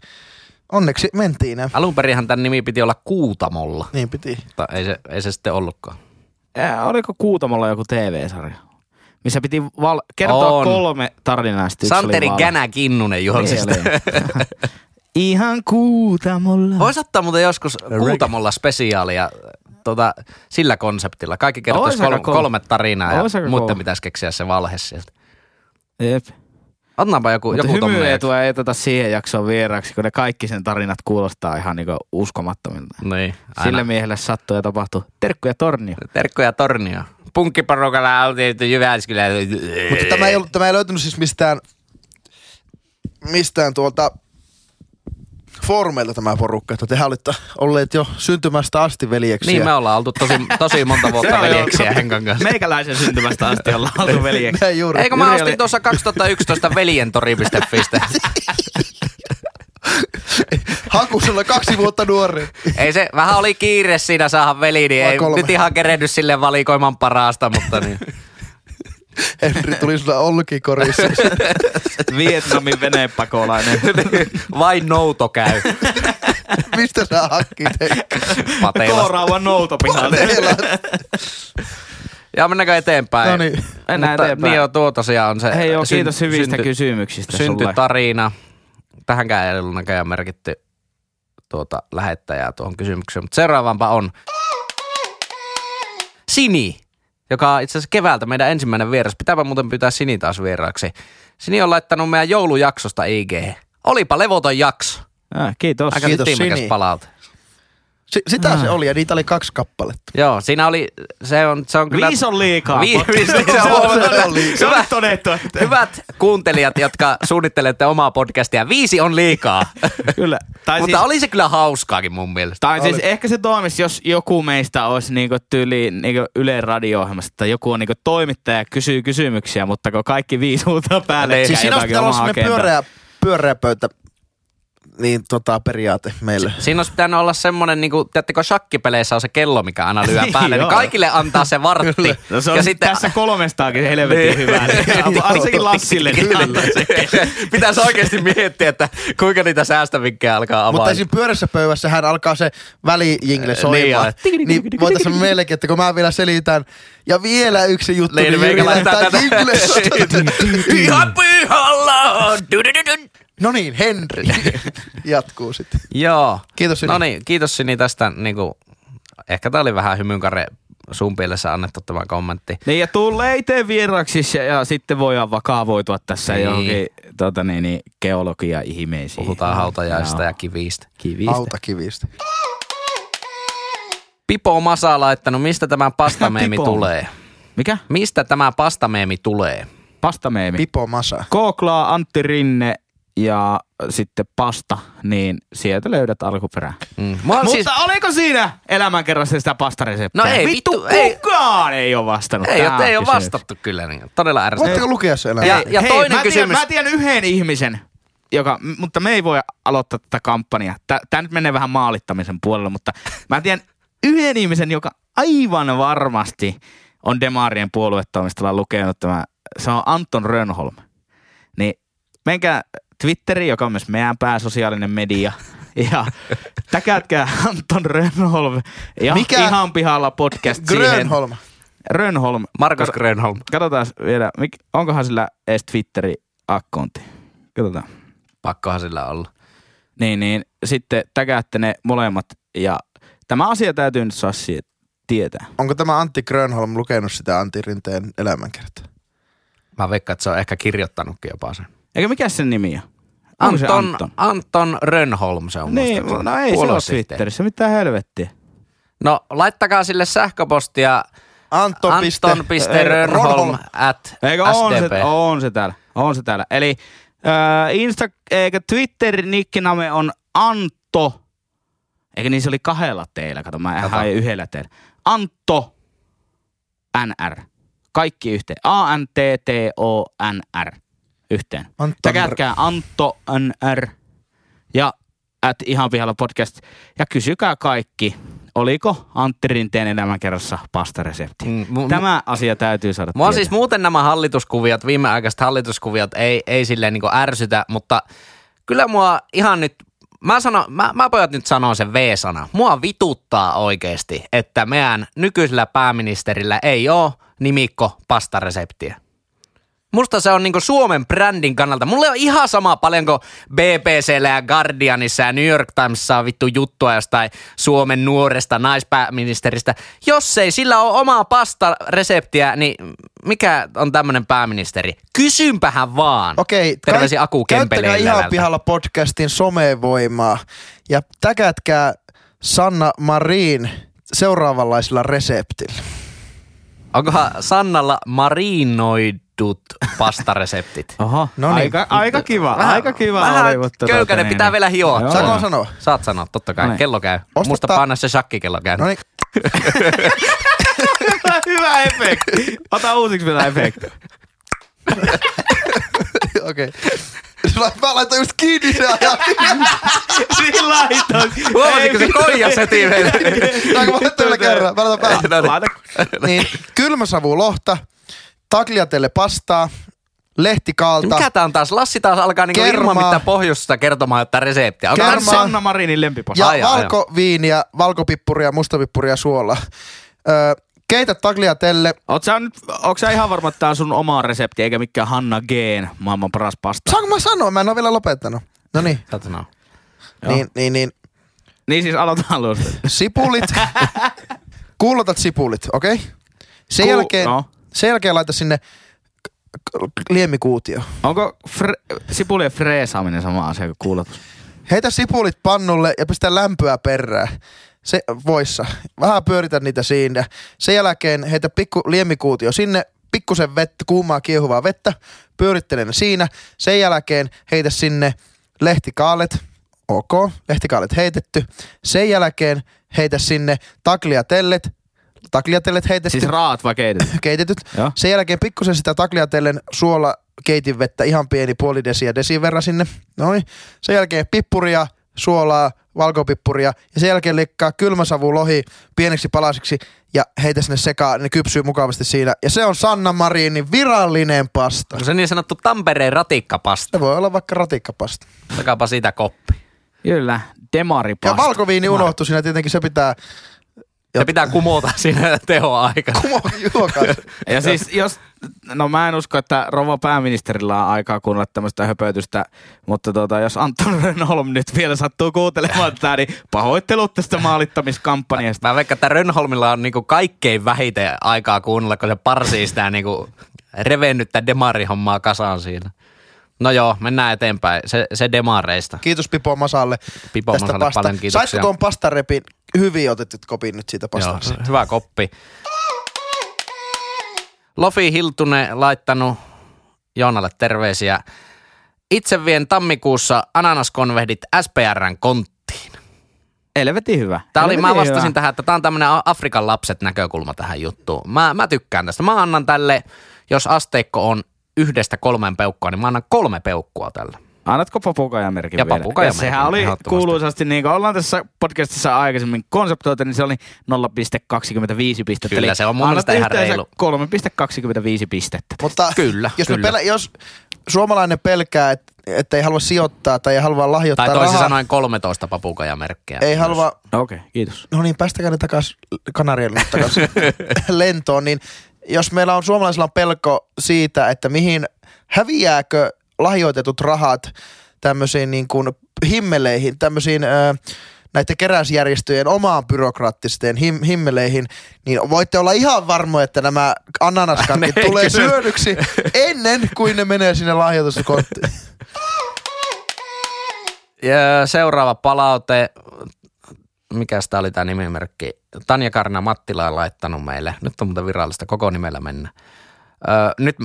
onneksi mentiin. Ja Alun perinhan tämän nimi piti olla Kuutamolla, niin piti. mutta ei se, ei se sitten ollutkaan. Ää, oliko Kuutamolla joku TV-sarja? Missä piti val- kertoa On. kolme tarinaa. Santeri Gänä Kinnunen juonsi Niin sitä. Ihan Kuutamolla. Voisi ottaa muuten joskus Kuutamolla spesiaalia tota, sillä konseptilla. Kaikki kertoisi kolme, kova. kolme tarinaa ja kova. pitäisi keksiä se valhe sieltä. Jep. Otetaanpa joku, Mutta joku ei tule ei tota siihen jaksoon vieraaksi, kun ne kaikki sen tarinat kuulostaa ihan niinku uskomattomilta. Niin, aina. Sille miehelle sattuu ja tapahtuu. Terkkuja tornio. Terkkoja Tornio. Punkkiporukalla oltiin Jyväskylä. Mutta tämä ei, ollut, tämä ei löytynyt siis mistään, mistään tuolta foorumeilta tämä porukka, että tehän olitte olleet jo syntymästä asti veljeksiä. Niin me ollaan oltu tosi, tosi monta vuotta veljeksiä Henkan kanssa. Meikäläisen syntymästä asti ollaan oltu veljeksi. Näin juuri. Eikö mä Jyri ostin oli- tuossa 2011 veljentori.fistä. Hakusella kaksi vuotta nuori. Ei se, vähän oli kiire siinä saada veli, niin Vai ei kolme? nyt ihan kerennyt sille valikoiman parasta, mutta niin. Henri tuli sulla olkikorissa. Vietnamin venepakolainen. Vain nouto käy Mistä sä hakkit? pateilla. Kooraavan noutopihalle. Ja mennäänkö eteenpäin? No niin. Mennään Mutta eteenpäin. Niin joo, tuo tosiaan on se Hei joo, syn- kiitos hyvistä synty- kysymyksistä sulle. syntytarina. Tähänkään ei ollut näköjään merkitty tuota lähettäjää tuohon kysymykseen, mutta seuraavaanpa on Sini, joka on itse asiassa keväältä meidän ensimmäinen vieras. Pitääpä muuten pyytää Sini taas vieraaksi. Sini on laittanut meidän joulujaksosta IG. Olipa levoton jakso. Ah, kiitos. Aika Kiitos, Sini. palaute. Si- sitä se oli ja niitä oli kaksi kappaletta. Joo, siinä oli, se on, se on kyllä... Viisi on liikaa. Vi- viisi, se Se on on huomenna. liikaa. Se on todettu, että hyvät kuuntelijat, jotka suunnittelette omaa podcastia, viisi on liikaa. kyllä. Tai Mutta siis, oli se kyllä hauskaakin mun mielestä. tai siis ehkä se toimisi, jos joku meistä olisi niinku tyyli niinku Yle radio-ohjelmassa, tai joku on niinku toimittaja ja kysyy kysymyksiä, mutta kun kaikki viisi huutaa päälle, Niin. Siis siinä olisi agendaa. pyöreä, pyöreä pöytä niin tota, periaate meille. Siinä olisi pitänyt olla semmoinen, niin kuin, tiedättekö, shakkipeleissä on se kello, mikä aina lyö päälle, niin kaikille antaa se vartti. No se on ja sitten, tässä kolmestaakin helvetin Niin. hyvä. Niin, Ainakin Lassille. niin. Pitäisi oikeasti miettiä, että kuinka niitä säästövinkkejä alkaa Mutta avaa. siinä pyörässä pöydässä hän alkaa se välijingle soimaan. Niin, Niin, niin voitaisiin meillekin, että kun mä vielä selitän. Ja vielä yksi juttu, Niin, niin, meikä Jyri laittaa laittaa tätä. jingle. Ihan pihalla! No niin, Henri. Jatkuu sitten. Joo. Kiitos Sini. No niin, kiitos Sini tästä. Niin kuin, ehkä tämä oli vähän hymynkare sun pielessä annettu tämä kommentti. Niin ja tulee itse vieraksi ja, ja sitten voidaan vakavoitua tässä Niin. johonkin tota, niin, niin, geologia-ihmeisiin. Puhutaan hautajaista Joo. ja kivistä. kivistä. Autakivistä. Pipo Masa laittanut, mistä tämä pastameemi Pipo. tulee? Mikä? Mistä tämä pastameemi tulee? Pastameemi. Pipo Masa. Googlaa Antti Rinne ja sitten pasta, niin sieltä löydät alkuperää. Mm. Mutta siis, oliko siinä elämänkerrassa sitä pastareseptiä? No ei, vittu, vittu, ei. kukaan ei ole vastannut ei, tähän ole, ei ole vastattu kyllä. Niin, todella ärsyttävää. Voitteko lukea se elämä? Ja- ja Hei, toinen mä tiedän, kysymys. mä tiedän yhden ihmisen, joka, mutta me ei voi aloittaa tätä kampanjaa. Tämä nyt menee vähän maalittamisen puolelle, mutta mä tiedän yhden ihmisen, joka aivan varmasti on Demarien puoluetoimistolla lukenut tämä. Se on Anton Rönholm. Niin menkää Twitteri, joka on myös meidän pääsosiaalinen media. Ja täkätkää Anton Rönholm ja Mikä? ihan pihalla podcast siihen. Grönholm. Rönholm. Markus Grönholm. Katsotaan vielä, onkohan sillä edes Twitteri-akkonti. Katsotaan. Pakkohan sillä olla. Niin, niin sitten tägäätte ne molemmat ja tämä asia täytyy nyt saa sie- tietää. Onko tämä Antti Grönholm lukenut sitä Antti Rinteen elämänkertaa? Mä veikkaan, että se on ehkä kirjoittanutkin jopa sen. Eikö mikä sen nimi on? Se Anton, Anton? Anton Rönholm se on Niin, musta. no ei se ole. Twitterissä, mitä helvettiä. No laittakaa sille sähköpostia Anton. anton.rönholm Ronholm. at Eikö on se, on se täällä, on se täällä. Eli äh, Insta, eikä Twitterin nikkiname on Antto, eikä niin se oli kahdella teillä, kato mä Kato. hain yhdellä teillä. Antto NR. Kaikki yhteen. A-N-T-T-O-N-R. Yhteen. Anton Täkätkää Antto NR ja at ihan pihalla podcast ja kysykää kaikki, oliko Antti Rinteen elämänkerrassa pastaresepti. Mm, mu- Tämä asia täytyy saada Mua tietää. siis muuten nämä hallituskuviot, viimeaikaiset hallituskuviot ei, ei silleen niin ärsytä, mutta kyllä mua ihan nyt, mä, sanon, mä, mä pojat nyt sanon sen V-sana. Mua vituttaa oikeasti, että meidän nykyisellä pääministerillä ei ole nimikko pastareseptiä. Musta se on niinku Suomen brändin kannalta. Mulle on ihan sama paljonko BBCllä ja Guardianissa ja New York Timesissa on vittu juttua jostain Suomen nuoresta naispääministeristä. Jos ei sillä ole omaa pastareseptiä, niin mikä on tämmönen pääministeri? Kysympähän vaan. Okei, Terveisiä kai- Aku käyttäkää ihan pihalla podcastin somevoimaa ja täkätkää Sanna Marin seuraavanlaisella reseptillä. Onkohan Sannalla marinoidut pastareseptit? Oho, No niin. aika, aika kiva, Vähän- aika kiva vähän oli, mutta... köykäinen, tota pitää vielä hioa. Joo. Saanko mä sanoa? Saat sanoa, totta kai. No niin. Kello käy. Ostata- Musta panna se shakkikello käy. No niin, Hyvä efekti. Ota uusiksi vielä efekti. okei. Mä laitan just kiinni se ajan. Siinä laitoin. Huomasitko se koijas heti meille? Saanko mä laittaa vielä kerran? Mä laitan päälle. No niin. Niin, kylmäsavulohta, tagliatelle pastaa, lehtikaalta, Mikä tää on taas? Lassi taas alkaa niinku Kermaa. ilman mitään pohjusta kertomaan jotain reseptiä. Onko Kermaa. Sanna Marinin lempipasta. ja ai. valkoviiniä, valkopippuria, mustapippuria, suola. Öö, keitä tagliatelle. Oot sä nyt, onko sä ihan varma, että tää on sun oma resepti, eikä mikään Hanna Geen maailman paras pasta? Saanko mä sanoa? Mä en ole vielä lopettanut. No niin. Joo. niin, niin, niin. Niin siis aloitetaan alusta. Sipulit. Kuulotat sipulit, okei? Okay? Sen, Ku- jälkeen, no. Sen jälkeen laita sinne liemikuutio. Onko fre- sipulien freesaaminen sama asia kuin kuulotus? Heitä sipulit pannulle ja pistä lämpöä perään. Se voissa. Vähän pyöritä niitä siinä. Sen jälkeen heitä pikku liemikuutio sinne, pikkusen vettä, kuumaa kiehuvaa vettä, pyörittele ne siinä. Sen jälkeen heitä sinne lehtikaalet, ok, lehtikaalet heitetty. Sen jälkeen heitä sinne tagliatellet, tagliatellet heitetty Siis raat vai keitet? keitetyt. Joo. Sen jälkeen pikkusen sitä tagliatellen suola keitinvettä, ihan pieni puoli desiä desin verran sinne. Noin. Sen jälkeen pippuria, suolaa, valkopippuria ja sen jälkeen leikkaa kylmäsavu lohi pieneksi palasiksi ja heitä sinne sekaan, ne kypsyy mukavasti siinä. Ja se on Sanna Marinin virallinen pasta. Onko se niin sanottu Tampereen ratikkapasta? Se voi olla vaikka ratikkapasta. Takaapa siitä koppi. Kyllä, demaripasta. Ja valkoviini unohtui siinä, tietenkin se pitää Se pitää kumota siinä tehoaikana. juokaa. Ja siis jos, no mä en usko, että rouva pääministerillä on aikaa kuunnella tämmöistä höpötystä, mutta tota, jos Anton Rönholm nyt vielä sattuu kuuntelemaan tätä, niin pahoittelut tästä maalittamiskampanjasta. Mä veikkaan, että Rönholmilla on niinku kaikkein vähiten aikaa kuunnella, kun se parsii sitä niinku revennyttä demarihommaa kasaan siinä. No joo, mennään eteenpäin. Se, se demareista. Kiitos Pipo Masalle Pipo tästä Masalle pasta. paljon kiitoksia. Saitko tuon pastarepin hyvin otetut kopin nyt siitä Joo, pastasta? hyvä koppi. Lofi Hiltunen laittanut Joonalle terveisiä. Itse vien tammikuussa ananaskonvehdit SPRn konttiin. Helvetin hyvä. Tää oli, mä vastasin hyvä. tähän, että tää on tämmönen Afrikan lapset näkökulma tähän juttuun. Mä, mä tykkään tästä. Mä annan tälle, jos asteikko on yhdestä kolmeen peukkua, niin mä annan kolme peukkua tälle. Annatko papukajan merkin Ja vielä? Ja sehän oli kuuluisasti, niin kuin ollaan tässä podcastissa aikaisemmin konseptoitu, niin se oli 0,25 pistettä. Kyllä, Eli se on mun mielestä ihan yhteensä 3,25 pistettä. Mutta Kyllä, jos, me kyllä. Pelä, jos suomalainen pelkää, että et ei halua sijoittaa tai ei halua lahjoittaa Tai toisin rahaa, sanoen 13 papukajamerkkiä. ei myös. halua, Okei, okay, kiitos. no niin, päästäkää ne takas Kanarialle takas lentoon, niin jos meillä on suomalaisilla on pelko siitä, että mihin häviääkö lahjoitetut rahat tämmöisiin niin kuin himmeleihin, tämmöisiin ö, näiden keräysjärjestöjen omaan byrokraattiseen him, himmeleihin, niin voitte olla ihan varmoja, että nämä ananaskankit Ne tulee syödyksi ennen kuin ne menee sinne lahjoituskonttiin. Ja seuraava palaute. Mikä tämä oli tämä nimimerkki? Tanja Karna Mattila on laittanut meille. Nyt on muuten virallista koko nimellä mennä. Öö, nyt,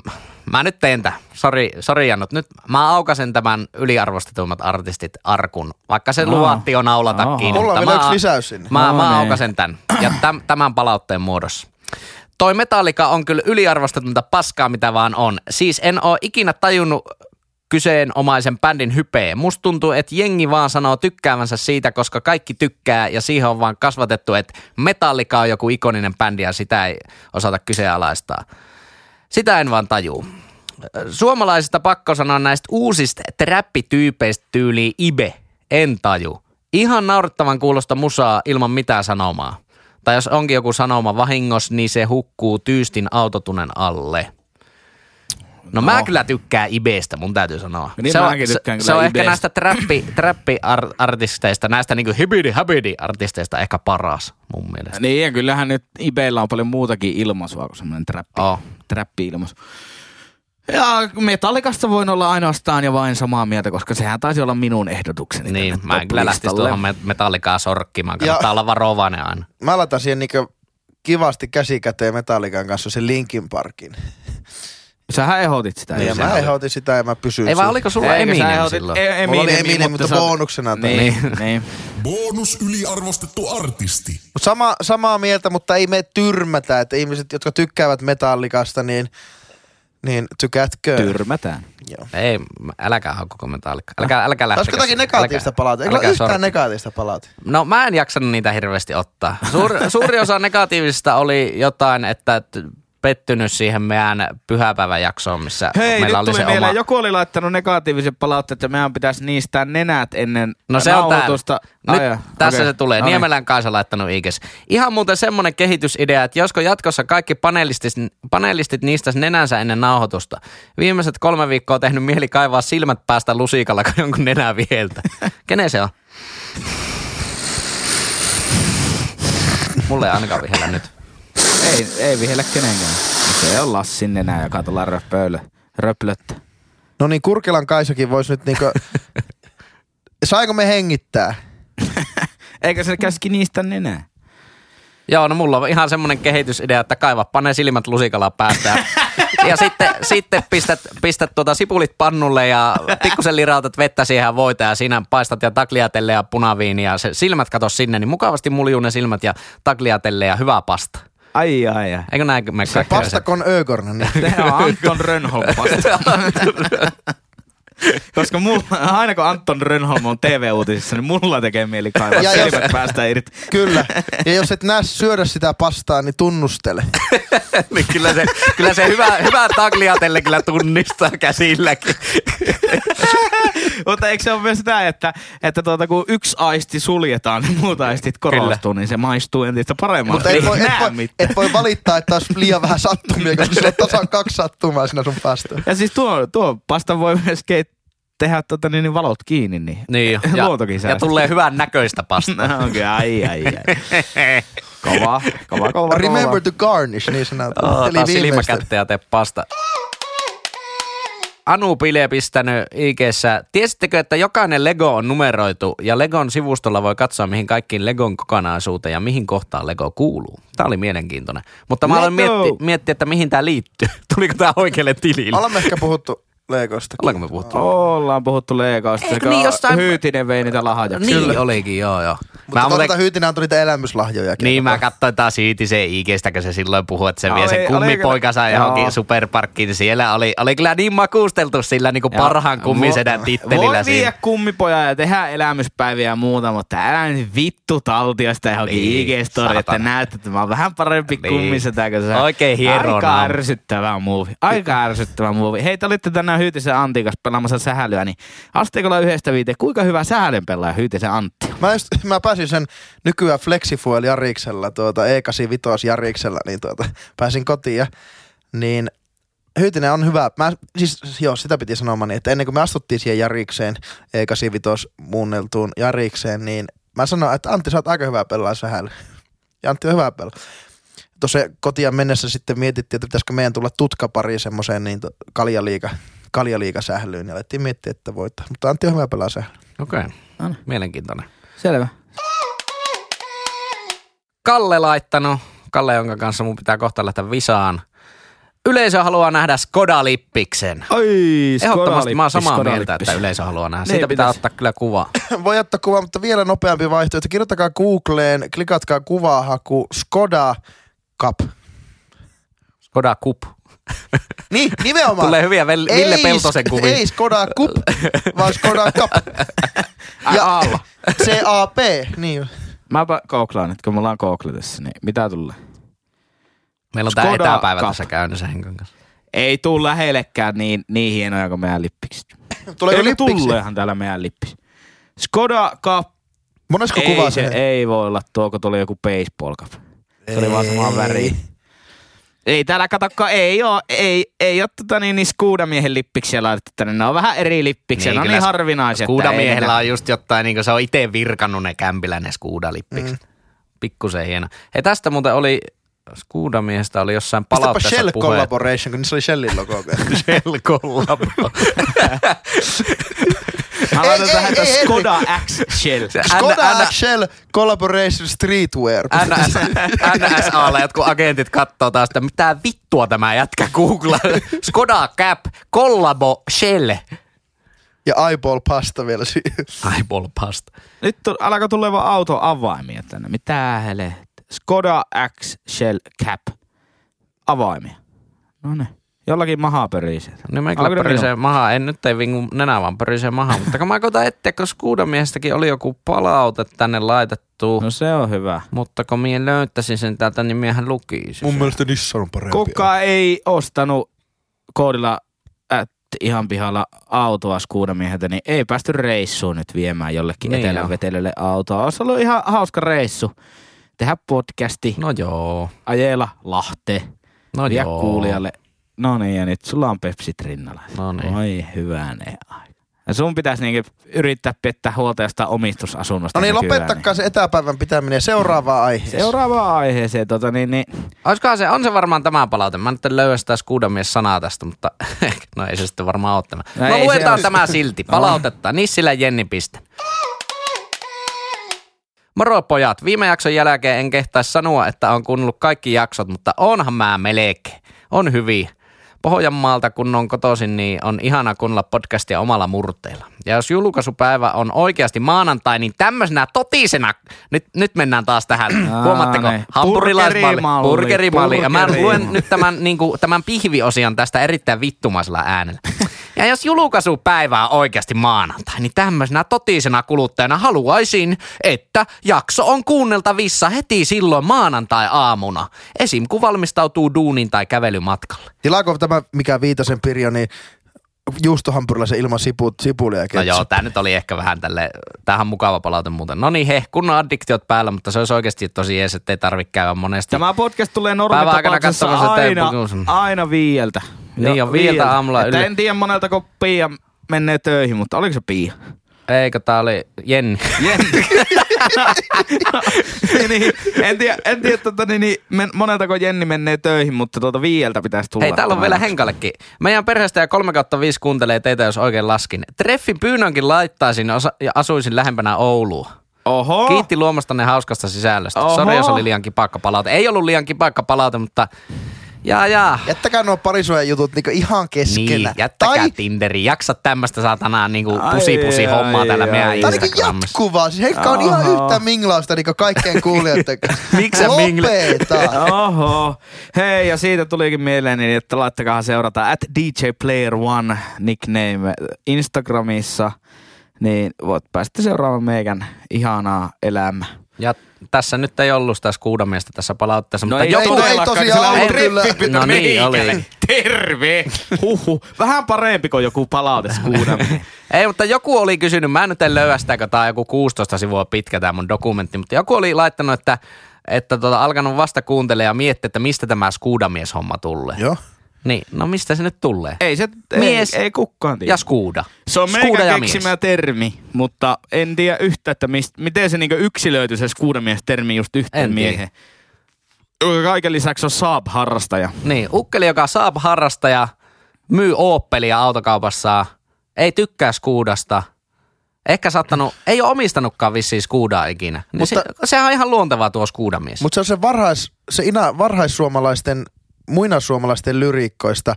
mä nyt teen tämän. Sori, sori Jannut. Nyt mä aukasen tämän yliarvostetummat artistit arkun. Vaikka se jo naulatakin. Aa. Mulla on mutta vielä mä- yksi lisäys sinne. Mä, No mä niin. aukasen tämän. Ja täm, tämän palautteen muodossa. Toi Metallica on kyllä yliarvostetunta paskaa, mitä vaan on. Siis en oo ikinä tajunnut kyseenomaisen bändin hypeä. Musta tuntuu, että jengi vaan sanoo tykkäävänsä siitä, koska kaikki tykkää ja siihen on vaan kasvatettu, että Metallica on joku ikoninen bändi ja sitä ei osata kyseenalaistaa. Sitä en vaan tajuu. Suomalaisista pakko sanoa näistä uusista trappityypeistä tyyliin Ibe. En taju. Ihan naurettavan kuulosta musaa ilman mitään sanomaa. Tai jos onkin joku sanoma vahingos, niin se hukkuu tyystin autotunen alle. No, mä No. kyllä tykkään Ibestä, mun täytyy sanoa. Niin se, on, mäkin se, tykkään se kyllä on ehkä näistä trappi, trappi-artisteista, näistä niinku hibidi habidi artisteista ehkä paras mun mielestä. Niin, ja kyllähän nyt Ibeillä on paljon muutakin ilmaisua kuin semmoinen trappi, Oh. trappi-ilmaisu. Ja Metallikasta voin olla ainoastaan ja vain samaa mieltä, koska sehän taisi olla minun ehdotukseni. Niin, mä en kyllä lähtisi tuohon me- metallikaa sorkkimaan. Kannattaa Ja- olla varovainen aina. Mä laitan siihen niinku kivasti käsikäteen Metallikan kanssa sen Linkin Parkin. Sähän ehdotit sitä. Niin, mä ehdotin sitä ja mä pysyin Ei vaan oliko sulla Eikö Eminem ehdotit- silloin? E- Mulla oli Eminem, mutta sä- bonuksena toi. Niin, niin. Bonus yliarvostettu artisti. Mut sama, samaa mieltä, mutta ei me tyrmätä, että ihmiset, jotka tykkäävät metallikasta, niin, niin tykätkö? Tyrmätään. Joo. Ei, älkää haukkuko metallikkaa. Älkää, älkää lähtekö. Olisiko jotakin negatiivista palautetta? Eikö ole yhtään sorkki. negatiivista palautetta? No mä en jaksanut niitä hirveästi ottaa. Suur, suuri osa negatiivisista oli jotain, että pettynyt siihen meidän pyhäpäiväjaksoon, missä Hei, meillä nyt oli tuli se mieleen, oma... joku oli laittanut negatiivisen palautteen, että meidän pitäisi niistää nenät ennen No se on täällä. Nyt tässä okei. se tulee. No niin. Niemelän Kaisa laittanut ikes. Ihan muuten semmoinen kehitysidea, että josko jatkossa kaikki panelistit, panelistit niistä nenänsä ennen nauhoitusta. Viimeiset kolme viikkoa on tehnyt mieli kaivaa silmät päästä lusikalla, kun jonkun nenää vieltä. Kenen se on? Mulle ei ainakaan vihellä nyt. Ei, ei vihellä kenenkään. Se on Lassin nenä, joka tuolla röpöilö, röplöttä. No niin, Kurkelan Kaisakin voisi nyt niinku... Saiko me hengittää? Eikä se käski niistä nenää. Joo, no mulla on ihan semmoinen kehitysidea, että kaiva, pane silmät lusikalla päästä. Ja, sitten, sitten pistät, pistät tuota sipulit pannulle ja pikkusen lirautat vettä siihen voita ja siinä paistat ja takliatelle ja punaviini ja se silmät kato sinne, niin mukavasti muljuu ne silmät ja takliatelle ja hyvä pasta. Ai ai ai. Eikö näin me kaikki Pastakon Ögorn. Niin. Tämä on Anton Rönnholm pasta. Koska mulla, aina kun Anton Rönnholm on TV-uutisissa, niin mulla tekee mieli kaivaa Ja jos- päästä irti. Kyllä. Ja jos et näe syödä sitä pastaa, niin tunnustele. niin kyllä se, kyllä se hyvä, hyvä takliatelle kyllä tunnistaa käsilläkin. Mutta eikö se ole myös sitä, että, että tuota, kun yksi aisti suljetaan, niin muut aistit korostuu, niin se maistuu entistä paremmalle. Mutta et voi, Ei et, voi, et voi valittaa, että olisi liian vähän sattumia, koska sulla on tasan kaksi sattumaa siinä sun pastoon. Ja siis tuo, tuo pasta voi myös keit- tehdä tota, niin, niin valot kiinni, niin, Niin, ja, luontokin ja tulee hyvän näköistä pastaa. No, Okei, ai, ai, ai. Kova, kova, kova, Remember to garnish, niin sanotaan. Oh, Eli taas viimeistä. silmäkättä ja tee pasta. Anu Pile pistänyt IGssä. Tiesittekö, että jokainen Lego on numeroitu ja Legon sivustolla voi katsoa, mihin kaikkiin Legon kokonaisuuteen ja mihin kohtaan Lego kuuluu? Tämä oli mielenkiintoinen. Mutta mä aloin Lego! miettiä, miettiä, että mihin tämä liittyy. Tuliko tämä oikealle tilille? Olemme ehkä puhuttu Legosta. Ollaanko me puhuttu? Ollaan puhuttu Legosta. Eikö niin jostain- Hyytinen vei niitä lahjaksi. Niin olikin, joo joo. Mutta Mä muuten- Hyytinen antoi niitä elämyslahjoja. Niin mä katsoin taas siitä se IGstä, kun se silloin puhui, että se vie sen kummipoikansa kyllä- johonkin joo. superparkkiin. niin Siellä oli, oli kyllä niin makusteltu sillä niin kuin Joo. parhaan kummisedän tittelillä Voi viedä kummipoja ja tehdä elämyspäiviä ja muuta, mutta älä nyt vittu taltiosta johonkin Niin, IG-story, että näet, että mä oon vähän parempi Niin. kummisetä kuin sä. Oikein hiero Aika ärsyttävä muuvi. Aika ärsyttävä muuvi. Hei, te olitte tänään Hyytisen Antin kanssa pelaamassa sähälyä, niin asteikolla yhdestä viiteen, kuinka hyvä sähälyn pelaaja Hyytisen Antti? on? Mä, just, mä pääsin sen nykyään Flexifuel Jariksella, tuota E85 Jariksella, niin tuota, pääsin kotiin ja niin Hyytinen on hyvä. Mä, siis, joo, sitä piti sanoa, että ennen kuin me astuttiin siihen Jarikseen, E85 muunneltuun Jarikseen, niin mä sanoin, että Antti, sä oot aika hyvä pelaa sähällä. Ja Antti on hyvä pelaa. Tuossa kotiin mennessä sitten mietittiin, että pitäisikö meidän tulla tutkapari semmoiseen niin to- kaljaliiga, kaljaliiga sählyyn. Ja alettiin miettiä, että voittaa. Mutta Antti on hyvä pelaa sählyä. Okei, niin. mielenkiintoinen. Selvä. Kalle laittanut, Kalle, jonka kanssa mun pitää kohta lähteä visaan. Yleisö haluaa nähdä Skoda-lippiksen. Oi, Ehdottomasti mä oon samaa mieltä, että yleisö haluaa nähdä. Niin Siitä pitää pitäisi. ottaa kyllä kuva. voi ottaa kuva, mutta vielä nopeampi vaihtoehto. Kirjoittakaa Googleen, klikatkaa kuvahaku Skoda Cup. Skoda Cup. Niin, nimenomaan. Tulee hyviä Vel- Ville Ei Peltosen kuvia. Ei Skoda Cup, vaan Skoda Cup. Aalla. C-A-P, niin. Mäpä googlaan nyt, kun me ollaan Google tässä, niin mitä tulee? Meillä on tää Skoda etäpäivä Cup. tässä käynnissä Henkon kanssa. Ei tuu lähellekään niin, niin hienoja kuin meidän lippikset. Tuleeko lippiksi? tulleehan täällä meidän lippis. Skoda Cup. Monesko Ei, kuvaa se, se? ei voi olla tuo, kun tuli joku baseball cup. Se oli vaan samaan väriin. Ei täällä katokka, ei oo, ei, ei oo tota niin, niin Skuuda-miehen lippiksiä laitettu tänne. Ne on vähän eri lippiksiä, niin, ne on niin harvinaisia. Skuuda-miehellä on just jotain, niin kuin se on itse virkannut ne kämpillä ne Skuuda-lippikset. Mm. Pikkusen hieno. Hei tästä muuten oli, Skuuda-miehestä oli jossain palautteessa Shell puhe. Collaboration, kun niissä oli Shellin logo. Shell collabo. Mä laitan Ei, tähän ei, Skoda X Shell. Skoda X Shell Collaboration Streetwear. NS, NSAlla jotkut agentit katsoo taas, että mitä vittua tämä jätkä googlaa. Skoda Cap, Collabo, Shell. Ja eyeball pasta vielä siihen. Eyeball pasta. Nyt tu- alkaa tulevan auto avaimia tänne. Mitä helvettiä. Skoda X Shell Cap. Avaimia. No ne. Jollakin maha pörisee. Niin mä kyllä pörisee minun? maha, en nyt ei vingu nenä vaan pörisee maha, mutta kun mä koitan etsiä, kun Skuudamiehestäkin oli joku palaute tänne laitettu, No se on hyvä. mutta kun mie löytäisin sen täältä, niin miehän lukisi. Mun mielestä Nissan on parempi. Kuka ei ostanut koodilla at ihan pihalla autoa skuudamieheltä, niin ei päästy reissuun nyt viemään jollekin Niin niin etelän vetelölle autoa. Olisi ollut ihan hauska reissu. Tehdä podcasti, No joo, ajella Lahte, no vie joo. kuulijalle. No niin, ja nyt sulla on Pepsit rinnalla. No niin. Oi hyvänen aika. Ja sun pitäisi niinku yrittää pettää huolta jostain omistusasunnosta. No niin, nykyään, lopettakaa se etäpäivän pitäminen seuraavaan aiheeseen. Seuraavaan aiheeseen, tota niin, niin Olisikohan se, on se varmaan tämä palaute. Mä nyt en löydä sitä Skuudamies sanaa tästä, mutta no ei se sitten varmaan ole tämä. No No, luetaan tämä silti. Palautetta. Nissilä Jenni piste. Moro pojat, viime jakson jälkeen en kehtaisi sanoa, että on kuunnellut kaikki jaksot, mutta onhan mä melkein. On hyviä. Pohjanmaalta kun on kotoisin, niin on ihana kuunnella podcastia omalla murteella. Ja jos julkaisupäivä on oikeasti maanantai, niin tämmöisenä totisena, nyt, nyt mennään taas tähän, Aa, huomatteko, niin. hampurilaismalli, Burgerimalli. Ja mä luen nyt tämän, niin kuin, tämän pihviosian tästä erittäin vittumaisella äänellä. Ja jos julkaisupäivä on oikeasti maanantai, niin tämmöisenä totisena kuluttajana haluaisin, että jakso on kuunneltavissa heti silloin maanantai-aamuna. Esim. kun valmistautuu duunin tai kävelymatkalle. Tilaako tämä, mikä Viitasen Pirjo, niin juustohampurilaisen ilman siput, sipulia ja No joo, tää nyt oli ehkä vähän tälle, tähän mukava palaute muuten. No niin, he, kun on addiktiot päällä, mutta se olisi oikeasti tosi jees, että ei tarvitse käydä monesti. Tämä podcast tulee normitapauksessa aina, aina viieltä. Niin on, viieltä aamulla yle- En tiedä monelta, kun Pia menee töihin, mutta oliko se Pia? Eikö tää oli Jenni? Jenni. niin, en tiedä, en tiedä tota, niin, niin, men, monelta kun Jenni menee töihin, mutta tuota viieltä pitäisi tulla. Hei, täällä on vielä. Henkallekin. Meidän perheestä ja 3 kautta 5 kuuntelee teitä, jos oikein laskin. Treffin pyynnönkin laittaisin osa- ja asuisin lähempänä Oulua. Oho. Kiitti luomastanne hauskasta sisällöstä. Oho. Sori, jos oli liian kipakka palaute. Ei ollut liian kipakka palaute, mutta jaa jaa. Jättäkää nuo parisuojan jutut niinku ihan keskenä. Niin, jättäkää tai, Tinderi. Jaksa tämmöistä saatanaa niinku Ai, pusi-pusi hommaa ai, täällä ai, meidän ai. niinku Instagramissa. jatkuvaa. Siis Henkka on ihan yhtä minglausta niinku kaikkeen kuulijoiden kanssa. Miksi Lopeta. Oho. Hei, ja siitä tulikin mieleen, niin että laittakaa seurata at DJ Player One nickname Instagramissa, niin voit päästä seuraamaan meidän ihanaa elämää. Ja tässä nyt ei ollut sitä skuudamiestä tässä palautteessa, No mutta ei, joku... ei tosiaan ollut kyllä. No niin, oli. Terve! Huhu. Vähän parempi kuin joku palaute. Ei, mutta joku oli kysynyt, mä nyt en löyä sitä, kun tää on joku 16 sivua pitkä tämä mun dokumentti, mutta joku oli laittanut, että, että tota, alkanut vasta kuuntelemaan ja miettiä, että mistä tämä skuudamies-homma tulee. Joo. Niin, no mistä se nyt tulee? ei se, Mies ei, ei kukaan tiedä. Ja skuuda. Se on Skuuda meidän ja mies. keksimä termi, mutta en tiedä yhtä, että mist, miten se niinku yksilöity se skuudamies-termi just yhteen En tiedä. miehen. Kaiken lisäksi on Saab-harrastaja. Niin, ukkeli, joka saa harrastaja, myy Oppelia autokaupassa, ei tykkää skuudasta, ehkä saattanut, ei ole omistanutkaan vissiin skuudaa ikinä. Niin Mutta- se, sehän on ihan luontevaa tuo skuudamies. Mutta se on se, varhais, se ina, varhaissuomalaisten, muinaissuomalaisten lyriikkoista,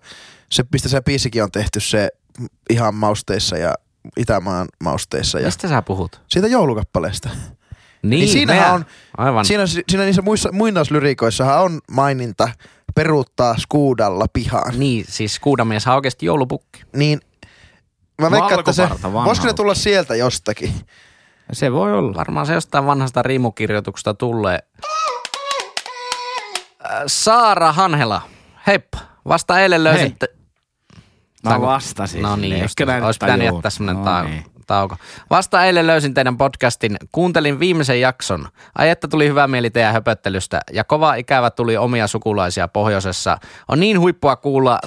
se mistä se biisikin on tehty, se ihan mausteissa ja Itämaan mausteissa ja Mistä sä puhut? siitä joulukappaleesta. Niin, Niin siinähän on- Aivan. Siinä, siinä niissä muissa, muinaislyriikoissahan on maininta peruuttaa skuudalla pihaan. Niin, siis skuudamies on oikeasti joulupukki. Niin mä veikkaan, että se, voisiko ne tulla sieltä jostakin? Se voi olla. Varmaan se jostain vanhasta riimukirjoituksesta tulee. Saara Hanhela, heippa. Vasta eilen löysin... Hei. Te- Mä Saanko- vastasin. No niin, just, olisi pitänyt jättää semmoinen No tau- niin. tauko. Vasta eilen löysin teidän podcastin, kuuntelin viimeisen jakson. Ai että tuli hyvä mieli teidän höpöttelystä ja kova ikävä tuli omia sukulaisia pohjoisessa. On niin huippua kuulla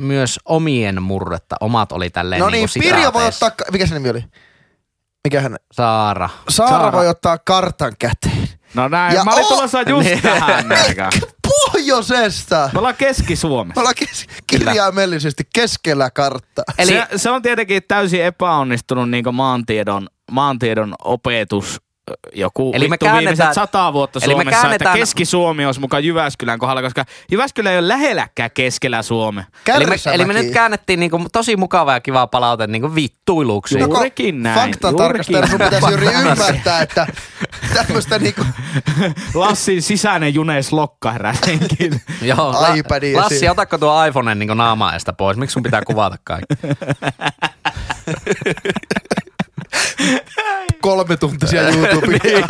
myös omien murretta. Omat oli tälleen No niin niin, Pirjo voi ottaa, mikä se nimi oli? Mikähän? Saara. Saara, Saara. voi ottaa kartan käteen. No näin, Ja mä olin o- tulossa just Niin. tähän. Pohjoisesta! Me ollaan Keski-Suomessa. Me ollaan kes- kirjaimellisesti keskellä karttaa. Eli se, se on tietenkin täysin epäonnistunut niin maantiedon, maantiedon opetus joku Eli me käännetään- viimeiset sata vuotta Eli me Suomessa, käännetään- että Keski-Suomi olisi mukaan Jyväskylän kohdalla, koska Jyväskylä ei ole lähelläkään keskellä Suomea. Eli me, eli me nyt käännettiin niinku tosi mukavaa ja kivaa palaute niinku vittuiluksi. Juurikin näin, Faktan tarkastajana sun pitäisi juuri ymmärtää, että tämmöistä niinku, Lassin sisäinen Junes Lokka herätenkin. Joo, ja Lassi, siinä. otatko tuo iPhoneen niin naamaesta pois? Miksi sun pitää kuvata kaikki? kolme tuntisia YouTubea.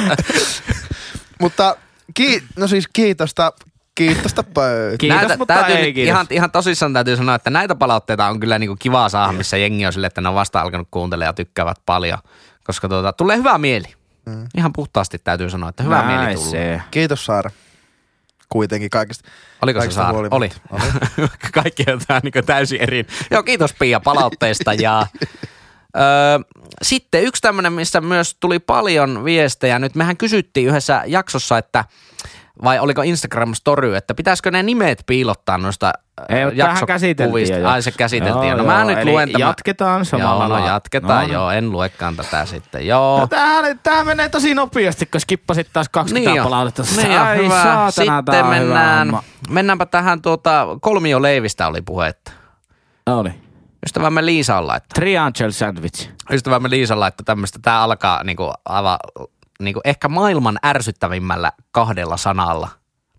Mutta ki, no siis kiitosta, kiitosta pöytä. Kiitos, näitä, mutta täytyy ei kiitos. ihan, ihan tosissaan täytyy sanoa, että näitä palautteita on kyllä niinku kiva saada, missä jengi on sille, että ne on vasta alkanut kuuntelemaan ja tykkäävät paljon. Koska tuota, tulee hyvä mieli. Mm. Ihan puhtaasti täytyy sanoa, että hyvä mieli Näin tulee. se. Kiitos Saara. Kuitenkin kaikista. Oliko se kaikista Saara? huolimatta. Oli. Kaikki on tää niin täysin eri. Joo, kiitos Pia palautteesta. Ja, öö, sitten yksi tämmöinen, missä myös tuli paljon viestejä. Nyt mehän kysyttiin yhdessä jaksossa, että vai oliko Instagram story, että pitäisikö ne nimet piilottaa noista Ei, käsiteltiin jo Ai se käsiteltiin. Joo, no mä joo, nyt eli luen tämän. jatketaan samalla Joo, no jatketaan, No niin. joo. En luekaan tätä sitten. Joo. No, tämähän, tämä menee tosi nopeasti, kun skippasit taas 20 Niin palautetta. Niin Ai hyvä. saatana, Sitten hyvä mennään, homma. mennäänpä tähän tuota, kolmioleivistä oli puhetta. Oli. Ystävämme Liisa on laittanut. Triangle sandwich. Ystävämme Liisa on laittanut tämmöistä. Tämä alkaa niinku aivan niinku ehkä maailman ärsyttävimmällä kahdella sanalla.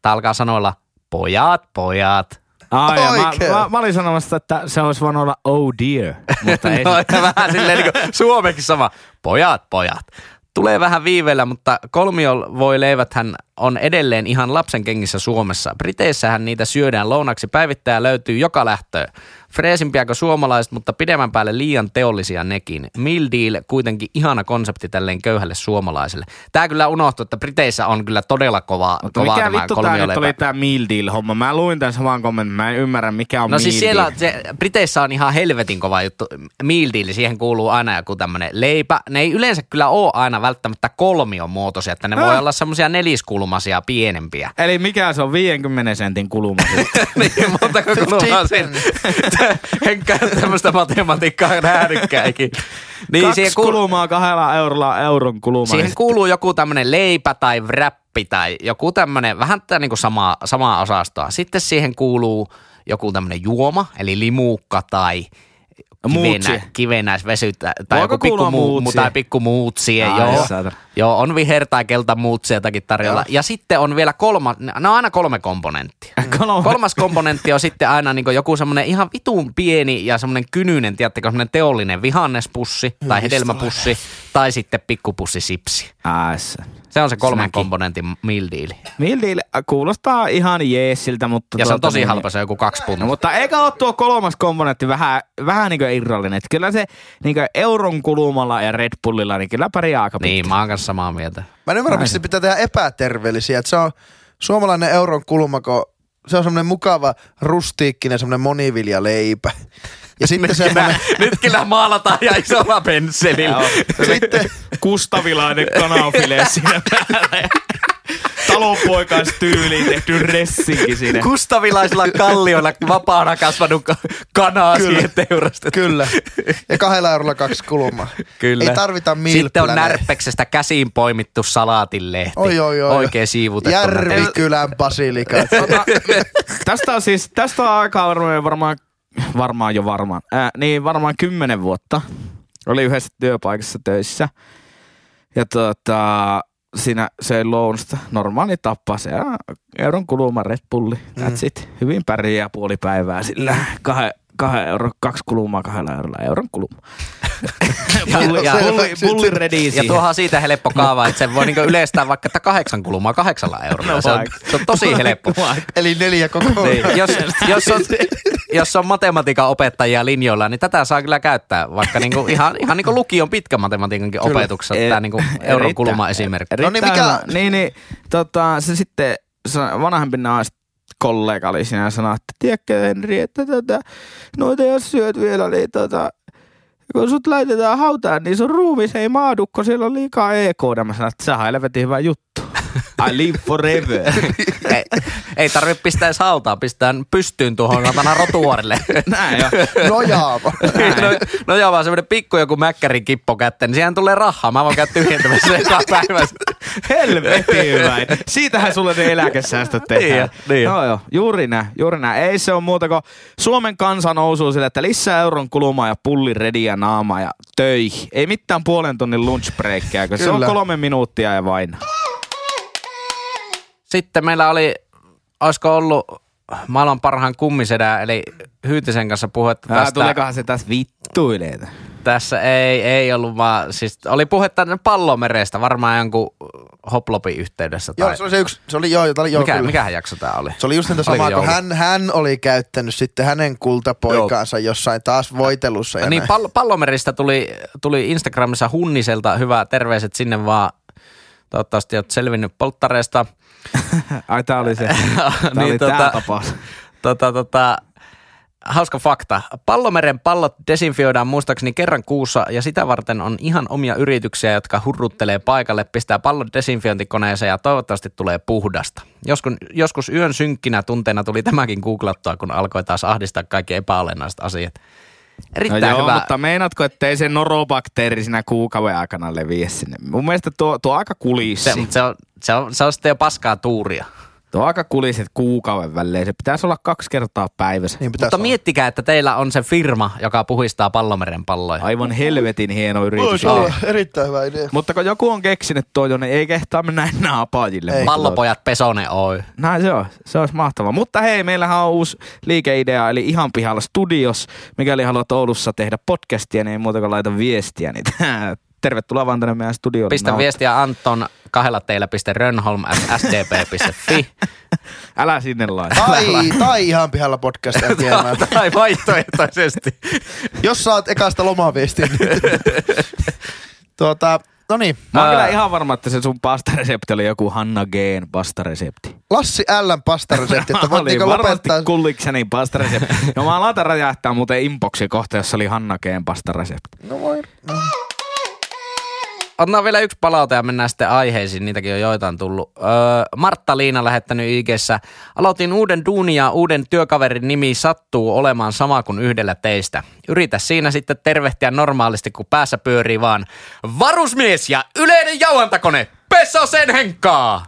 Tämä alkaa sanoilla pojat, pojat. Ai, ja mä, mä, mä, olin sanomassa, että se olisi voinut olla oh dear, mutta ei no, vähän silleen niinku suomeksi sama. Pojat, pojat. Tulee vähän viiveellä, mutta kolmio voi leiväthän on edelleen ihan lapsen kengissä Suomessa. Briteissähän niitä syödään lounaksi päivittäin löytyy joka lähtöön. Freesimpiä kuin suomalaiset, mutta pidemmän päälle liian teollisia nekin. Meal deal kuitenkin ihana konsepti tälleen köyhälle suomalaiselle. Tää kyllä unohtui, että Briteissä on kyllä todella kova, Mutta kova mikä tämä vittu tää nyt oli tää meal deal homma? Mä luin tämän saman kommentin, mä en ymmärrä mikä on No meal siis siellä, deal. se, Briteissä on ihan helvetin kova juttu. Meal deal, siihen kuuluu aina joku tämmönen leipä. Ne ei yleensä kyllä ole aina välttämättä kolmion muotoisia, että ne voi Häh? olla semmoisia neliskulmaisia pienempiä. Eli mikä se on 50 sentin kuluma? niin, montako kulmaa siinä? Enkä tämmöistä matematiikkaa nähnytkään ikinä. Niin, Kaksi siihen, kuul- kulumaa kahdella eurolla euron kuluma. siihen niin kuuluu joku tämmönen leipä tai wrappi tai joku tämmönen, vähän tätä niinku samaa, samaa osastoa. Sitten siihen kuuluu joku tämmönen juoma, eli limuukka tai. Kivenä, kivenäisvesyttä tai Voiko joku pikku, muutsi? tai pikku muutsie, Ai, joo. joo. on viher tai kelta muutsietakin tarjolla. Ja sitten on vielä kolma, ne on aina kolme komponenttia. Kolme. Kolmas komponentti on sitten aina niin joku semmoinen ihan vitun pieni ja semmoinen kynyinen, tiedättekö, semmoinen teollinen vihannespussi tai hedelmäpussi tai sitten pikkupussi sipsi. Ai, se. On se kolmen Snacki. komponentin meal deal. Meal deal kuulostaa ihan jeesiltä, mutta... Ja se on tuota tosi niin- halpa, se on joku kaksi No, puntaa. mutta eikä ole tuo kolmas komponentti vähän, vähän niin kuin irrallinen. Että kyllä se niin kuin euron kulumalla ja Red Bullilla, niin kyllä pärjää aika Niin, pitkä. mä oon kanssa samaa mieltä. Mä en ymmärrä, miksi se pitää tehdä epäterveellisiä. Että se on suomalainen euron kulmako, se on semmoinen mukava, rustiikkinen, semmoinen moniviljaleipä. Ja sitten semmoinen, Nyt kyllä maalataan ja isolla pensselillä. sitten, Kustavilainen kananfile siinä päällä. ja Talonpoikaistyyliin tehty ressinki siinä. Kustavilaisilla kallioilla vapaana kasvanut ka- kanaa siihen teurastettu. kyllä. Ja kahdella eurolla kaksi kulmaa. Kyllä. Ei tarvita Sitten on närpeksestä käsiin poimittu salaatinlehti. Oi, oi, oi. Oikein siivutettu. Järvikylän basilika. Tota, tästä on siis, tästä on aikaa varmaan, varmaan, jo varmaan, ää, niin varmaan kymmenen vuotta. Oli yhdessä työpaikassa töissä. Ja tota, siinä söi lounasta normaali tappa se euron kuluma Red Bulli. That's it. Hyvin pärjää puoli päivää sillä kahden, kahden euro, kaksi kulumaa kahdella eurolla euron kuluma. Bulli, ja- bulli, bulli ready Ja tuohan siitä helppo kaava, että sen voi niinku yleistää vaikka että kahdeksan kulumaa kahdeksalla eurolla. No se, on, se on tosi helppo. Eli neljä koko. Niin, jos, jos, on, jos on matematiikan opettajia linjoilla, niin tätä saa kyllä käyttää, vaikka niinku ihan, ihan niinku lukion pitkän matematiikankin opetuksessa, E- tämä niinku euron kuluma esimerkki. No niin, mikä-. Niin, niin tota, se sitten se vanhempi nais kollega oli siinä ja sanoi, että tiedätkö Henri, että tota, noita jos syöt vielä, niin tota, kun sut laitetaan hautaan, niin sun ruumis ei maadu, kun siellä on liikaa EK. Mä sanoin, että sehän on helvetin hyvä juttu. I live forever. ei, ei tarvitse pistää edes hautaan, pistää pystyyn tuohon katana rotuarille. Näin jo. Nojaava. no, no joo, vaan semmoinen pikku joku mäkkärin kippo kätten, niin siihen tulee rahaa. Mä voin käydä tyhjentämässä joka päivä. Helvetin hyvä. Siitähän sulle ne eläkesäästöt tehdään. Niin niin jo. Joo. Juuri näin, juuri näin. Ei se ole muuta kuin Suomen kansa nousuu sille, että lisää euron kulumaa ja pulli rediä naama ja töihin. Ei mitään puolen tunnin lunchbreakia, kun se on kolme minuuttia ja vain. Sitten meillä oli, olisiko ollut maailman parhaan kummisedä, eli Hyytisen kanssa puhetta Ää, tästä. tuleekohan se taas vittuileita? Tässä ei, ei ollut vaan, siis oli puhetta pallomerestä, varmaan jonkun hoplopin yhteydessä. Tai, Joo, se oli se yksi, se oli joo, oli, joo mikä, kyllä. mikähän jakso tää oli? Se oli just niitä samaa, kun hän, hän oli käyttänyt sitten hänen kultapoikaansa jossain taas voitelussa. Ja Niin, näin. pall- pallomeristä tuli, tuli Instagramissa Hunniselta hyvää terveiset sinne vaan. Toivottavasti olet selvinnyt polttareesta. Ai tää oli se. Tää Niin, oli tota- tää tapaus. Tota, tota, hauska fakta. Pallomeren pallot desinfioidaan muistaakseni kerran kuussa ja sitä varten on ihan omia yrityksiä, jotka hurruttelee paikalle, pistää pallot desinfiointikoneeseen ja toivottavasti tulee puhdasta. Joskus, joskus yön synkkinä tunteena tuli tämäkin googlattua, kun alkoi taas ahdistaa kaikki epäolennaiset asiat. No Erittäin joo, hyvä. mutta meinaatko, ettei se norobakteeri siinä kuukauden aikana leviä sinne? Mun mielestä tuo, tuo on aika kulissi. Se, se, on, se, on, se on sitten jo paskaa tuuria. Tuo on aika kulissi, että kuukauden välein. Se pitäisi olla kaksi kertaa päivässä. Niin Mutta olla. miettikää, että teillä on se firma, joka puhistaa pallomeren palloja. Aivan helvetin hieno yritys. Olla erittäin hyvä idea. Mutta kun joku on keksinyt tuo, niin ei kehtaa mennä enää apajille. Ei. Pallopojat Pesone Oy. Näin se on. Se olisi mahtavaa. Mutta hei, meillähän on uusi liikeidea, eli ihan pihalla studios. Mikäli haluat Oulussa tehdä podcastia, niin ei muuta kuin laita viestiä. Niin tervetuloa vaan tänne meidän studioon. Pistä viestiä Anton kahdella teillä piste Rönnholm at sdp.fi. Älä sinne laita. Tai, tai ihan pihalla podcastia viemään. tai vaihtoehtoisesti. Jos saat ekasta lomaviestiä. Niin. tuota, no niin. Mä oon kyllä ihan varma, että se sun pastaresepti oli joku Hanna Geen pastaresepti. Lassi Ln pastaresepti, että voit niinku varmasti lopettaa. kullikseni pastaresepti. No mä laitan räjähtää muuten inboxi kohta, jossa oli Hanna Geen pastaresepti. No voi. Otetaan vielä yksi palaute ja mennään sitten aiheisiin, niitäkin on joitain tullut. Öö, Martta Liina lähettänyt IGssä. Aloitin uuden duunin ja uuden työkaverin nimi sattuu olemaan sama kuin yhdellä teistä. Yritä siinä sitten tervehtiä normaalisti, kun päässä pyörii vaan varusmies ja yleinen jauhantakone. Pesosen Henkkaa!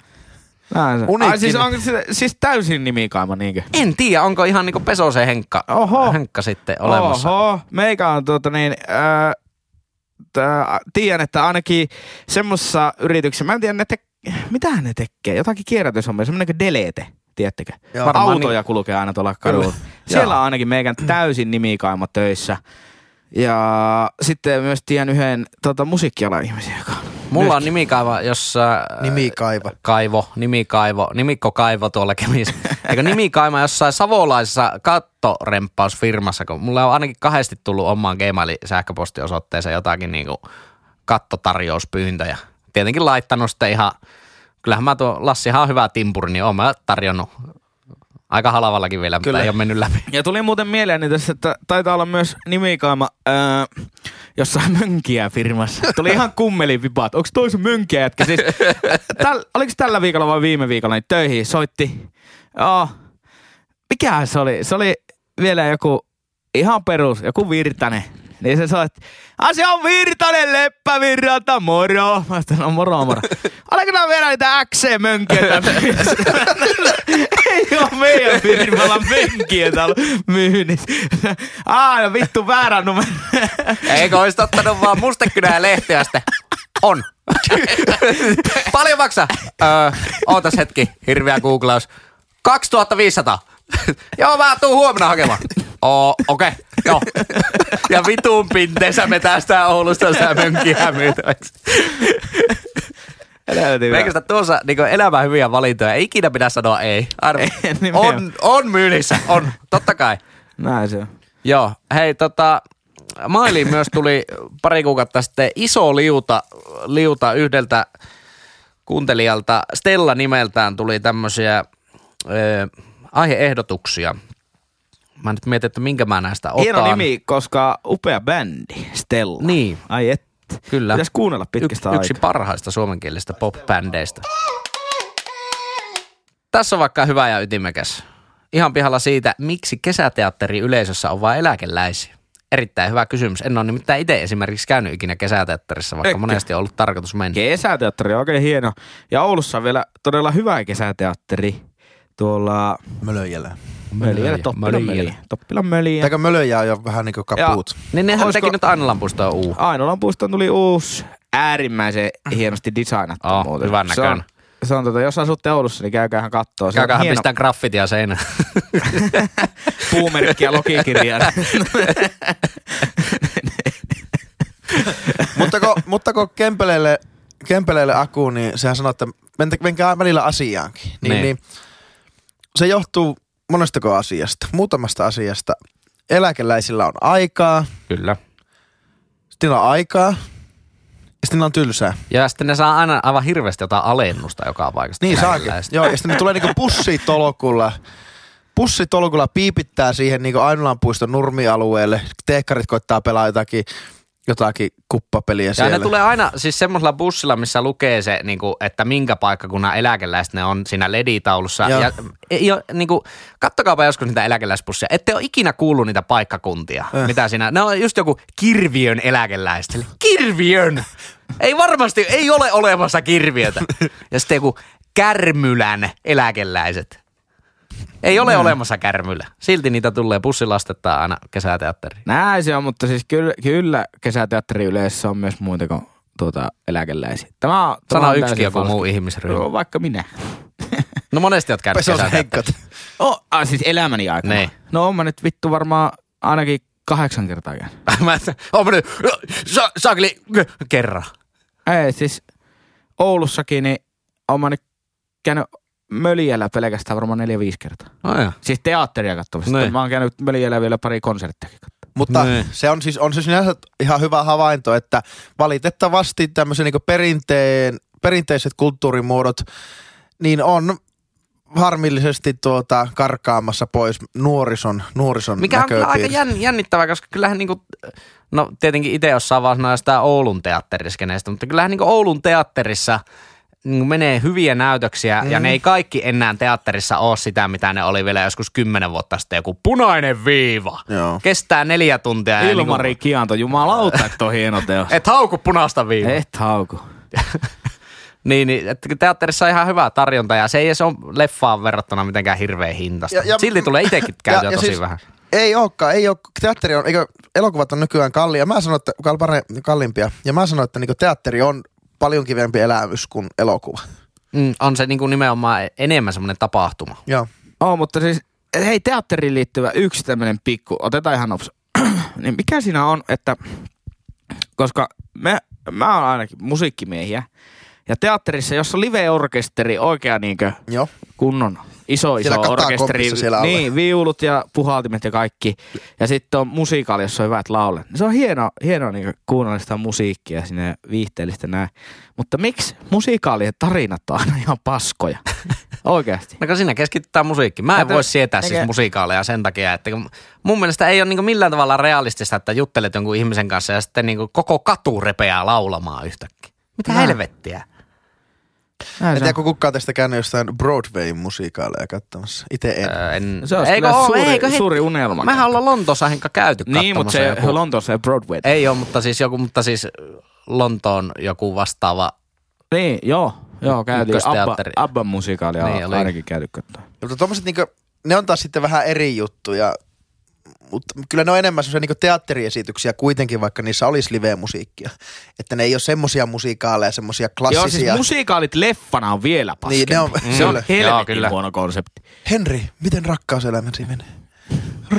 Näin se. Uniikki. Ai siis onko se siis täysin nimikaima niinkö? En tiedä, onko ihan niinku Pesosen Henkka, Oho. Henkka sitten olemassa. Oho, meikä on tuota niin, äh, tää, tiedän, että ainakin semmoisessa yrityksessä, mä en tiedä, ne te, mitä ne tekee, jotakin kierrätyshommia, semmoinen kuin Delete, tiedättekö? Joo. Varmaan Autoja kulkee aina tuolla kadulla. Siellä on ainakin meikän täysin nimikaima töissä. Ja sitten myös tiedän yhden tota, musiikkialan ihmisen, joka on Mulla on nimikaiva, jossa... Nimikaiva. Kaivo, nimikaivo, nimikkokaivo tuolla Kemissä. Eikö nimikaima jossain savolaisessa kattoremppausfirmassa, kun mulla on ainakin kahdesti tullut omaan Gmail-sähköpostiosoitteeseen jotakin niinku kattotarjouspyyntöjä. Tietenkin laittanut sitten ihan, kyllähän mä tuo, Lassihan on hyvä timpuri, niin oon mä tarjonnut aika halavallakin vielä, Kyllä. mutta ei ole mennyt läpi. Ja tuli muuten mieleeni tässä, että taitaa olla myös nimikaima ää, jossain mönkiä firmassa. Tuli ihan kummeli vipaat. Onko toi sun mönkiä jätkä? Siis, täl, oliko tällä viikolla vai viime viikolla niin töihin soitti? Joo. Mikähän se oli? Se oli vielä joku ihan perus, joku Virtanen. Niin se soitti, asia on Virtanen Leppävirralta, moro. Mä sanoin, no moro moro. Oliko nää vielä niitä XC-mönkiä Ei oo meidän firmalla mönkiä täällä myynnissä. Aa, no vittu väärä numero. Eikö olisi ottanut vaan mustekynää ja lehteä sitten? On. Paljon maksaa? Öö, ootas hetki, hirveä googlaus. 2500. Joo, mä tuun huomenna hakemaan. Oo, okei, okay. joo. Ja vitun pinteessä me tästä Oulusta sitä mönkkiä myytäväksi. Meikästä tuossa niin elämän hyviä valintoja. Ei ikinä pidä sanoa ei. Aina, Ei, on, on myynnissä, on, totta kai. Näin se on. Joo, hei tota, Mailiin myös tuli pari kuukautta sitten iso liuta, liuta yhdeltä kuuntelijalta. Stella nimeltään tuli tämmöisiä ö, aiheehdotuksia. Mä nyt mietin, että minkä mä näistä otan. Hieno nimi, koska upea bändi, Stella. Niin. Ai et. Kyllä. Pitäisi kuunnella Yksi, pitkästä yksi aikaa. parhaista suomenkielisistä pop-bändeistä. Tässä on vaikka hyvä ja ytimekäs. Ihan pihalla siitä, miksi kesäteatteri yleisössä on vain eläkeläisiä. Erittäin hyvä kysymys. En ole nimittäin itse esimerkiksi käynyt ikinä kesäteatterissa, vaikka Eikö? monesti on ollut tarkoitus mennä. Kesäteatteri on oikein hieno. Ja Oulussa on vielä todella hyvä kesäteatteri. Tuolla Mölöjällä. Möljällä, Toppilan. Möljä. Toppilan Möljä. Eikö Mölöjä on jo vähän niinku kapuut? Niin nehän Olisiko- teki nyt Ainolan puistoon uu. Ainolan puistoon tuli uusi, äärimmäisen hienosti designattu Oh, muuten. hyvän Se on, näköinen. se on tota, jos asutte Oulussa, niin käykäähän kattoo. Se on Käyköhän hieno pistää graffitia seinään. puumerkki ja logikirjaan. mutta kun, mutta kun Kempeleelle, Kempeleelle Aku, niin sehän sanoo, että menkää välillä asiaankin. Niin, Niin. niin. niin se johtuu monestako asiasta, muutamasta asiasta. Eläkeläisillä on aikaa, Kyllä. sitten on aikaa, ja sitten on tylsää. Ja sitten ne saa aina aivan hirveästi jotain alennusta joka paikasta. Niin saakin. Joo, ja sitten ne tulee niinku pussitolkulla. Pussitolkulla piipittää siihen niinku Ainolan puiston nurmialueelle. Teekkarit koittaa pelaa jotakin, jotakin kuppapeliä Ja siellä. ne tulee aina siis semmoisella bussilla, missä lukee se, niin kuin, että minkä paikkakunnan eläkeläiset ne on siinä leditaulussa. Joo. Ja ei ole, niin kuin, kattokaapa joskus niitä eläkeläisbusseja. Ette ole ikinä kuullut niitä paikkakuntia. Eh. Mitä siinä, ne on just joku Kirviön eläkeläiset. Kirviön! ei varmasti, ei ole olemassa Kirviötä. Ja sitten joku Kärmylän eläkeläiset. Ei ole olemassa Kärmylä. Silti niitä tulee, bussilastetta aina kesäteatteriin. Näin se on, mutta siis kyllä, kyllä kesäteatteri yleensä on myös muita kuin tuota, eläkeläisiä. Tämä on, tämä Sano täysin joku muu ihmisryhmä. Joo, vaikka minä. No monesti oot käynyt kesäteatterissa. Oh, ah, siis elämäni aikana. Niin. No on mä nyt vittu varmaan ainakin kahdeksan kertaa käynyt. Mä oon mennyt, sa, saakeli, kerran. Ei, siis Oulussakin, niin oon mä nyt käynyt Möljällä pelkästään varmaan neljä-viisi kertaa. Oh, ja. Siis teatteria katsomassa. Niin. Mä oon käynyt Möljällä vielä pari konserttiakin. Mutta Niin. se on siis, on siis sinänsä ihan hyvä havainto, että valitettavasti tämmöisen niin perinteen, perinteiset kulttuurimuodot, niin on harmillisesti tuota karkaamassa pois nuorison, nuorison Mikä on kyllä aika jänn, jännittävää, koska kyllähän niinku, no tietenkin itse osaa vaan sanoa sitä Oulun teatteriskeneestä, mutta kyllähän niinku Oulun teatterissa niin menee hyviä näytöksiä mm. ja ne ei kaikki enää teatterissa ole sitä, mitä ne oli vielä joskus kymmenen vuotta sitten. Joku punainen viiva. Joo. Kestää neljä tuntia. ja Ilmari Niinku, Kianto, jumalauta, että on hieno teos. et hauku punaista viivaa. Et hauku. Niin, niin että teatterissa on ihan hyvä tarjonta ja se ei edes ole leffaan verrattuna mitenkään hirveän hintasta. Ja- ja- Silti tulee itsekin käytyä tosi vähän. Ei olekaan, ei ole. Teatteri on, eikö, elokuvat on nykyään kallia. Mä sanoin, että kal- kalliimpia. Ja mä sanoin, että niin teatteri on paljon kivempi elämys kuin elokuva. Mm, on se niin kuin nimenomaan enemmän semmoinen tapahtuma. Joo. Oo, mutta siis, hei, teatteriin liittyvä yksi tämmöinen pikku, otetaan ihan nops. niin mikä siinä on, että, koska me, mä oon ainakin musiikkimiehiä, ja teatterissa, jos on live-orkesteri, oikea niinkö Joo. kunnon iso iso Siellä orkesteri, siellä niin, viulut ja puhaltimet ja kaikki, ja sitten on musiikaali, jossa on hyvät laulet. Se on hieno, hieno niin kuunnella sitä musiikkia sinne viihteellistä näin. Mutta miksi musiikaalien tarinat on aina ihan paskoja? Oikeasti. No siinä keskitytään musiikkiin. Mä en voi sietää eikä- siis musiikaaleja sen takia, että mun mielestä ei ole niin millään tavalla realistista, että juttelet jonkun ihmisen kanssa ja sitten niin koko katu repeää laulamaan yhtäkkiä. Mitä Näin. helvettiä? Näin En tiedä, kun kukaan tästä käynyt jostain Broadwayn musiikaaleja katsomassa. Itse en. Öö, en, Se olisi eikö kyllä oo? suuri, Eikö he- suuri unelma. Mehän ollaan Lontoossa Henkka käyty Niin, mutta se joku- Lontoossa ei Broadway. Ei ole, mutta siis joku, mutta siis Lontoon joku vastaava. Niin, joo. Joo, käytiin. Abba. Abban musikaalia Niin, ainakin käyty katsoa. Mutta tommoset niinku, ne on taas sitten vähän eri juttuja. Mutta kyllä ne on enemmän semmoisia niinku teatteriesityksiä kuitenkin, vaikka niissä olisi live-musiikkia. Että ne ei ole semmosia musiikaaleja, semmosia klassisia. Joo, siis musiikaalit leffana on vielä paskempi. Niin, ne on- se on helvetin kyllä. huono konsepti. Henri, miten rakkauselämäsi menee?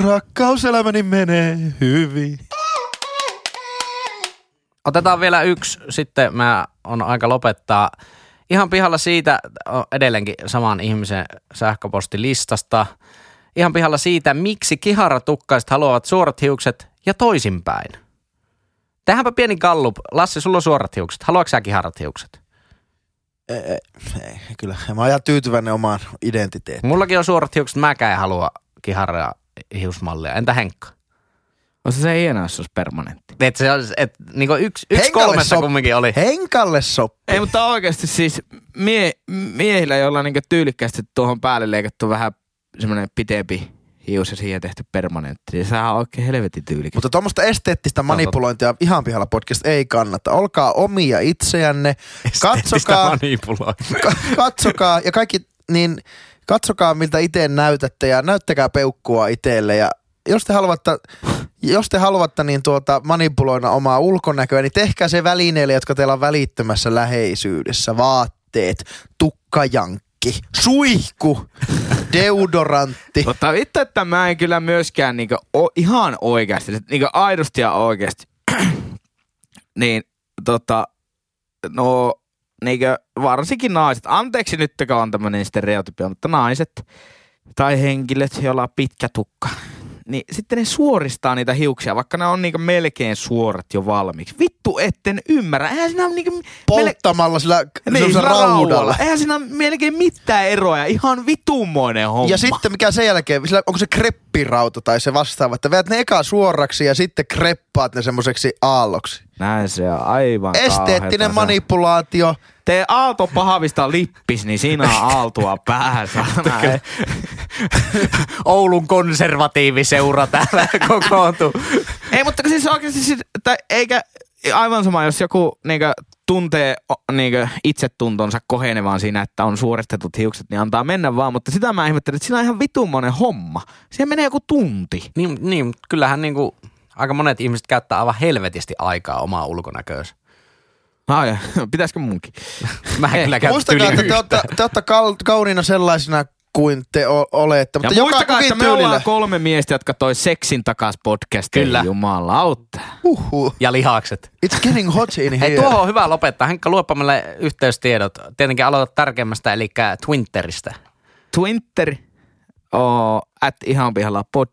Rakkauselämäni menee hyvin. Otetaan vielä yksi, sitten mä on aika lopettaa. Ihan pihalla siitä, edelleenkin saman ihmisen sähköpostilistasta. Ihan pihalla siitä, miksi kiharatukkaiset haluavat suorat hiukset ja toisinpäin. Tehdäänpä pieni gallup. Lassi, sulla on suorat hiukset. Haluatko sä kiharat hiukset? Ei, ei, ei, kyllä. Mä oon ihan tyytyväinen omaan identiteettiin. Mullakin on suorat hiukset, mäkään en halua kiharaa hiusmallia. Entä Henkka? Olisi se hienoa, jos se olisi permanentti. Et se olisi, et, niinku yksi, yksi Henkalle kolmessa sop- kumminkin oli. Henkalle sopii. Ei, mutta oikeasti siis mie, miehillä, joilla on niinku tyylikkästi tuohon päälle leikattu vähän semmoinen pitempi hius ja siihen tehty permanentti, niin sehän on oikein helvetin tyylikäs. Mutta tuommoista esteettistä manipulointia ihan pihalla podcast ei kannata. Olkaa omia itseänne. Katsokaa, katsokaa ja kaikki, niin katsokaa miltä itse näytätte ja näyttäkää peukkua itselle ja jos te haluatte, jos te haluatte niin tuota manipuloida omaa ulkonäköä, niin tehkää se välineille, jotka teillä on välittömässä läheisyydessä. Vaatteet, tukkajankki, suihku, deodorantti. Mutta vittu, että mä en kyllä myöskään niinku o, ihan oikeasti, niinku aidosti ja oikeasti, niin tota, no niinku varsinkin naiset, anteeksi nyt, kun on tämmöinen stereotypia, mutta naiset tai henkilöt, joilla on pitkä tukka, niin sitten ne suoristaa niitä hiuksia, vaikka ne on niinku melkein suorat jo valmiiksi. Vittu, etten ymmärrä. Eihän siinä ole niinku... Polttamalla sillä, Niin, sillä raudalla. Eihän siinä ole melkein mitään eroja. Ihan vitummoinen homma. Ja sitten mikä sen jälkeen, sillä, onko se kreppirauta tai se vastaava, että veät ne eka suoraksi ja sitten kreppaat ne semmoiseksi aalloksi. Näin se on aivan Esteettinen kauheeta. manipulaatio. Tee Aalto pahavista lippis, niin siinä on Aaltoa päässä. Oulun konservatiiviseura täällä kokoontuu. Ei, mutta siis oikeasti, siis, tai eikä aivan sama, jos joku niinkö, tuntee niinkö, itsetuntonsa kohenevan siinä, että on suoristetut hiukset, niin antaa mennä vaan. Mutta sitä mä ihmettelen, että siinä on ihan vitummoinen homma. Siihen menee joku tunti. Niin, niin kyllähän niinku, aika monet ihmiset käyttää aivan helvetisti aikaa omaa ulkonäköönsä. Ai, pitäisikö munkin? Mä en kyllä käytä Muistakaa, että te olette, te olette kal- kauniina sellaisina kuin te o- olette. Ja Mutta joka muistakaa, että me ollaan tyylillä. kolme miestä, jotka toi seksin takas podcastiin. Kyllä. Jumalauta. Uhuh. Ja lihakset. It's getting hot in here. Hei, tuohon on hyvä lopettaa. Henkka, luopa meille yhteystiedot. Tietenkin aloita tärkeimmästä, eli Twitteristä. Twitter, oh, at ihan pihalla pod.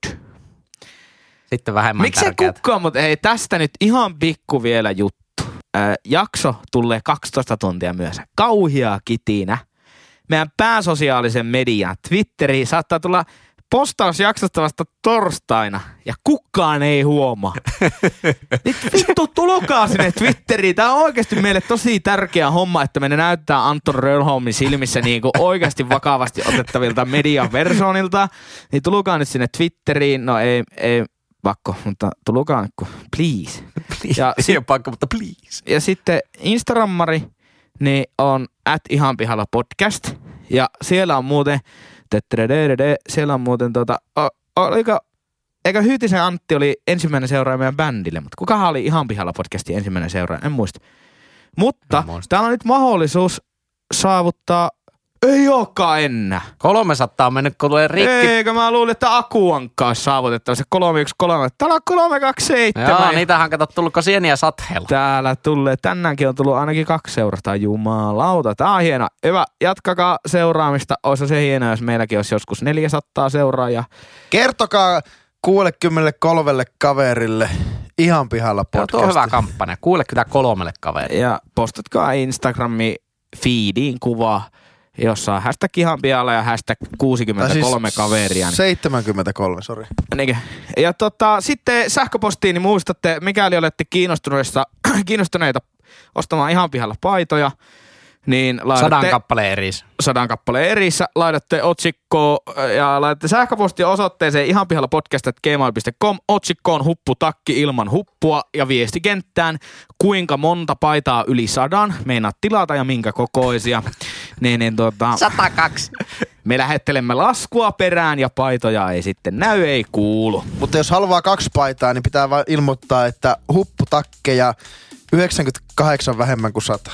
Sitten vähemmän Miksi se tärkeät. kukkaa, mutta hei tästä nyt ihan pikku vielä juttu. Äh, jakso tulee 12 tuntia myöhässä. Kauhia kitinä. Meidän pääsosiaalisen median Twitteriin saattaa tulla postaus jaksosta vasta torstaina ja kukaan ei huomaa. Nyt vittu, tulokaa sinne Twitteriin. Tämä on oikeasti meille tosi tärkeä homma, että me näyttää Anton Röhlholmin silmissä niin kuin oikeasti vakavasti otettavilta median versionilta. Niin tulokaa nyt sinne Twitteriin. No ei, ei pakko, mutta tulokaa nyt, kun- please. Ja, Ei ole pakko, mutta please. ja sitten Instagrammari niin on at ihan pihalla podcast. Ja siellä on muuten, siellä on muuten tota, oliko, eikö Hyytisen Antti oli ensimmäinen seuraaja meidän bändille, mutta kukahan oli ihan pihalla podcastin ensimmäinen seuraaja, en muista. Mutta muista. täällä on nyt mahdollisuus saavuttaa, ei olekaan enää. 300 on mennyt, kun tulee rikki. Eikö mä luulin, että Akuankka olisi saavutettava se 313. Täällä on 327. Joo, niitähän kato tullutko sieniä sateella. Täällä tulee, tänäänkin on tullut ainakin kaksi seurasta. Jumalauta, tää on hieno. Hyvä, jatkakaa seuraamista. Olisi se hienoa, jos meilläkin olisi joskus 400 seuraajaa. Kertokaa 63 kaverille ihan pihalla podcast. tuo on hyvä kampanja. Kuule kyllä kolmelle kaverille. Ja postatkaa Instagrami feediin kuva, jossa on hashtag ihan pialla ja hashtag 63 kaveria. Niin 73, sori. Niinkö? Ja tota, sitten sähköpostiin niin muistatte, mikäli olette kiinnostuneita, kiinnostuneita ostamaan ihan pihalla paitoja, niin laitatte Sadan kappaleen eris. sadan kappaleen erissä, laitatte otsikkoon ja laitatte sähköpostia osoitteeseen ihan pihalla podcast.gmail.com otsikkoon hupputakki ilman huppua ja viestikenttään kuinka monta paitaa yli sadan meinaat tilata ja minkä kokoisia. niin, niin tota, 102. me lähettelemme laskua perään ja paitoja ei sitten näy, ei kuulu. Mutta jos haluaa kaksi paitaa, niin pitää vaan ilmoittaa, että hupputakkeja 98 vähemmän kuin 100.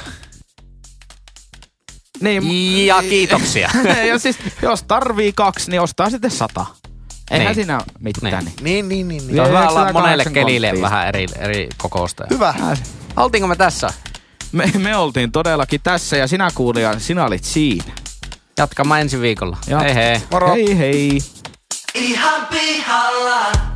Niin, Ja kiitoksia. ja siis, jos tarvii kaksi, niin ostaa sitten sata. Eihän Niin. siinä ole mitään. Niin. Niin. Niin, niin, niin. niin. Hyvä olla 908 monelle kelille vähän eri, eri kokousta. Hyvä. Oltiinko me tässä? Me, me oltiin todellakin tässä ja sinä kuulija, sinä olit siinä. Jatkamme ensi viikolla. Jatka. Hei hei. Moro. Hei hei. Ihan pihalla.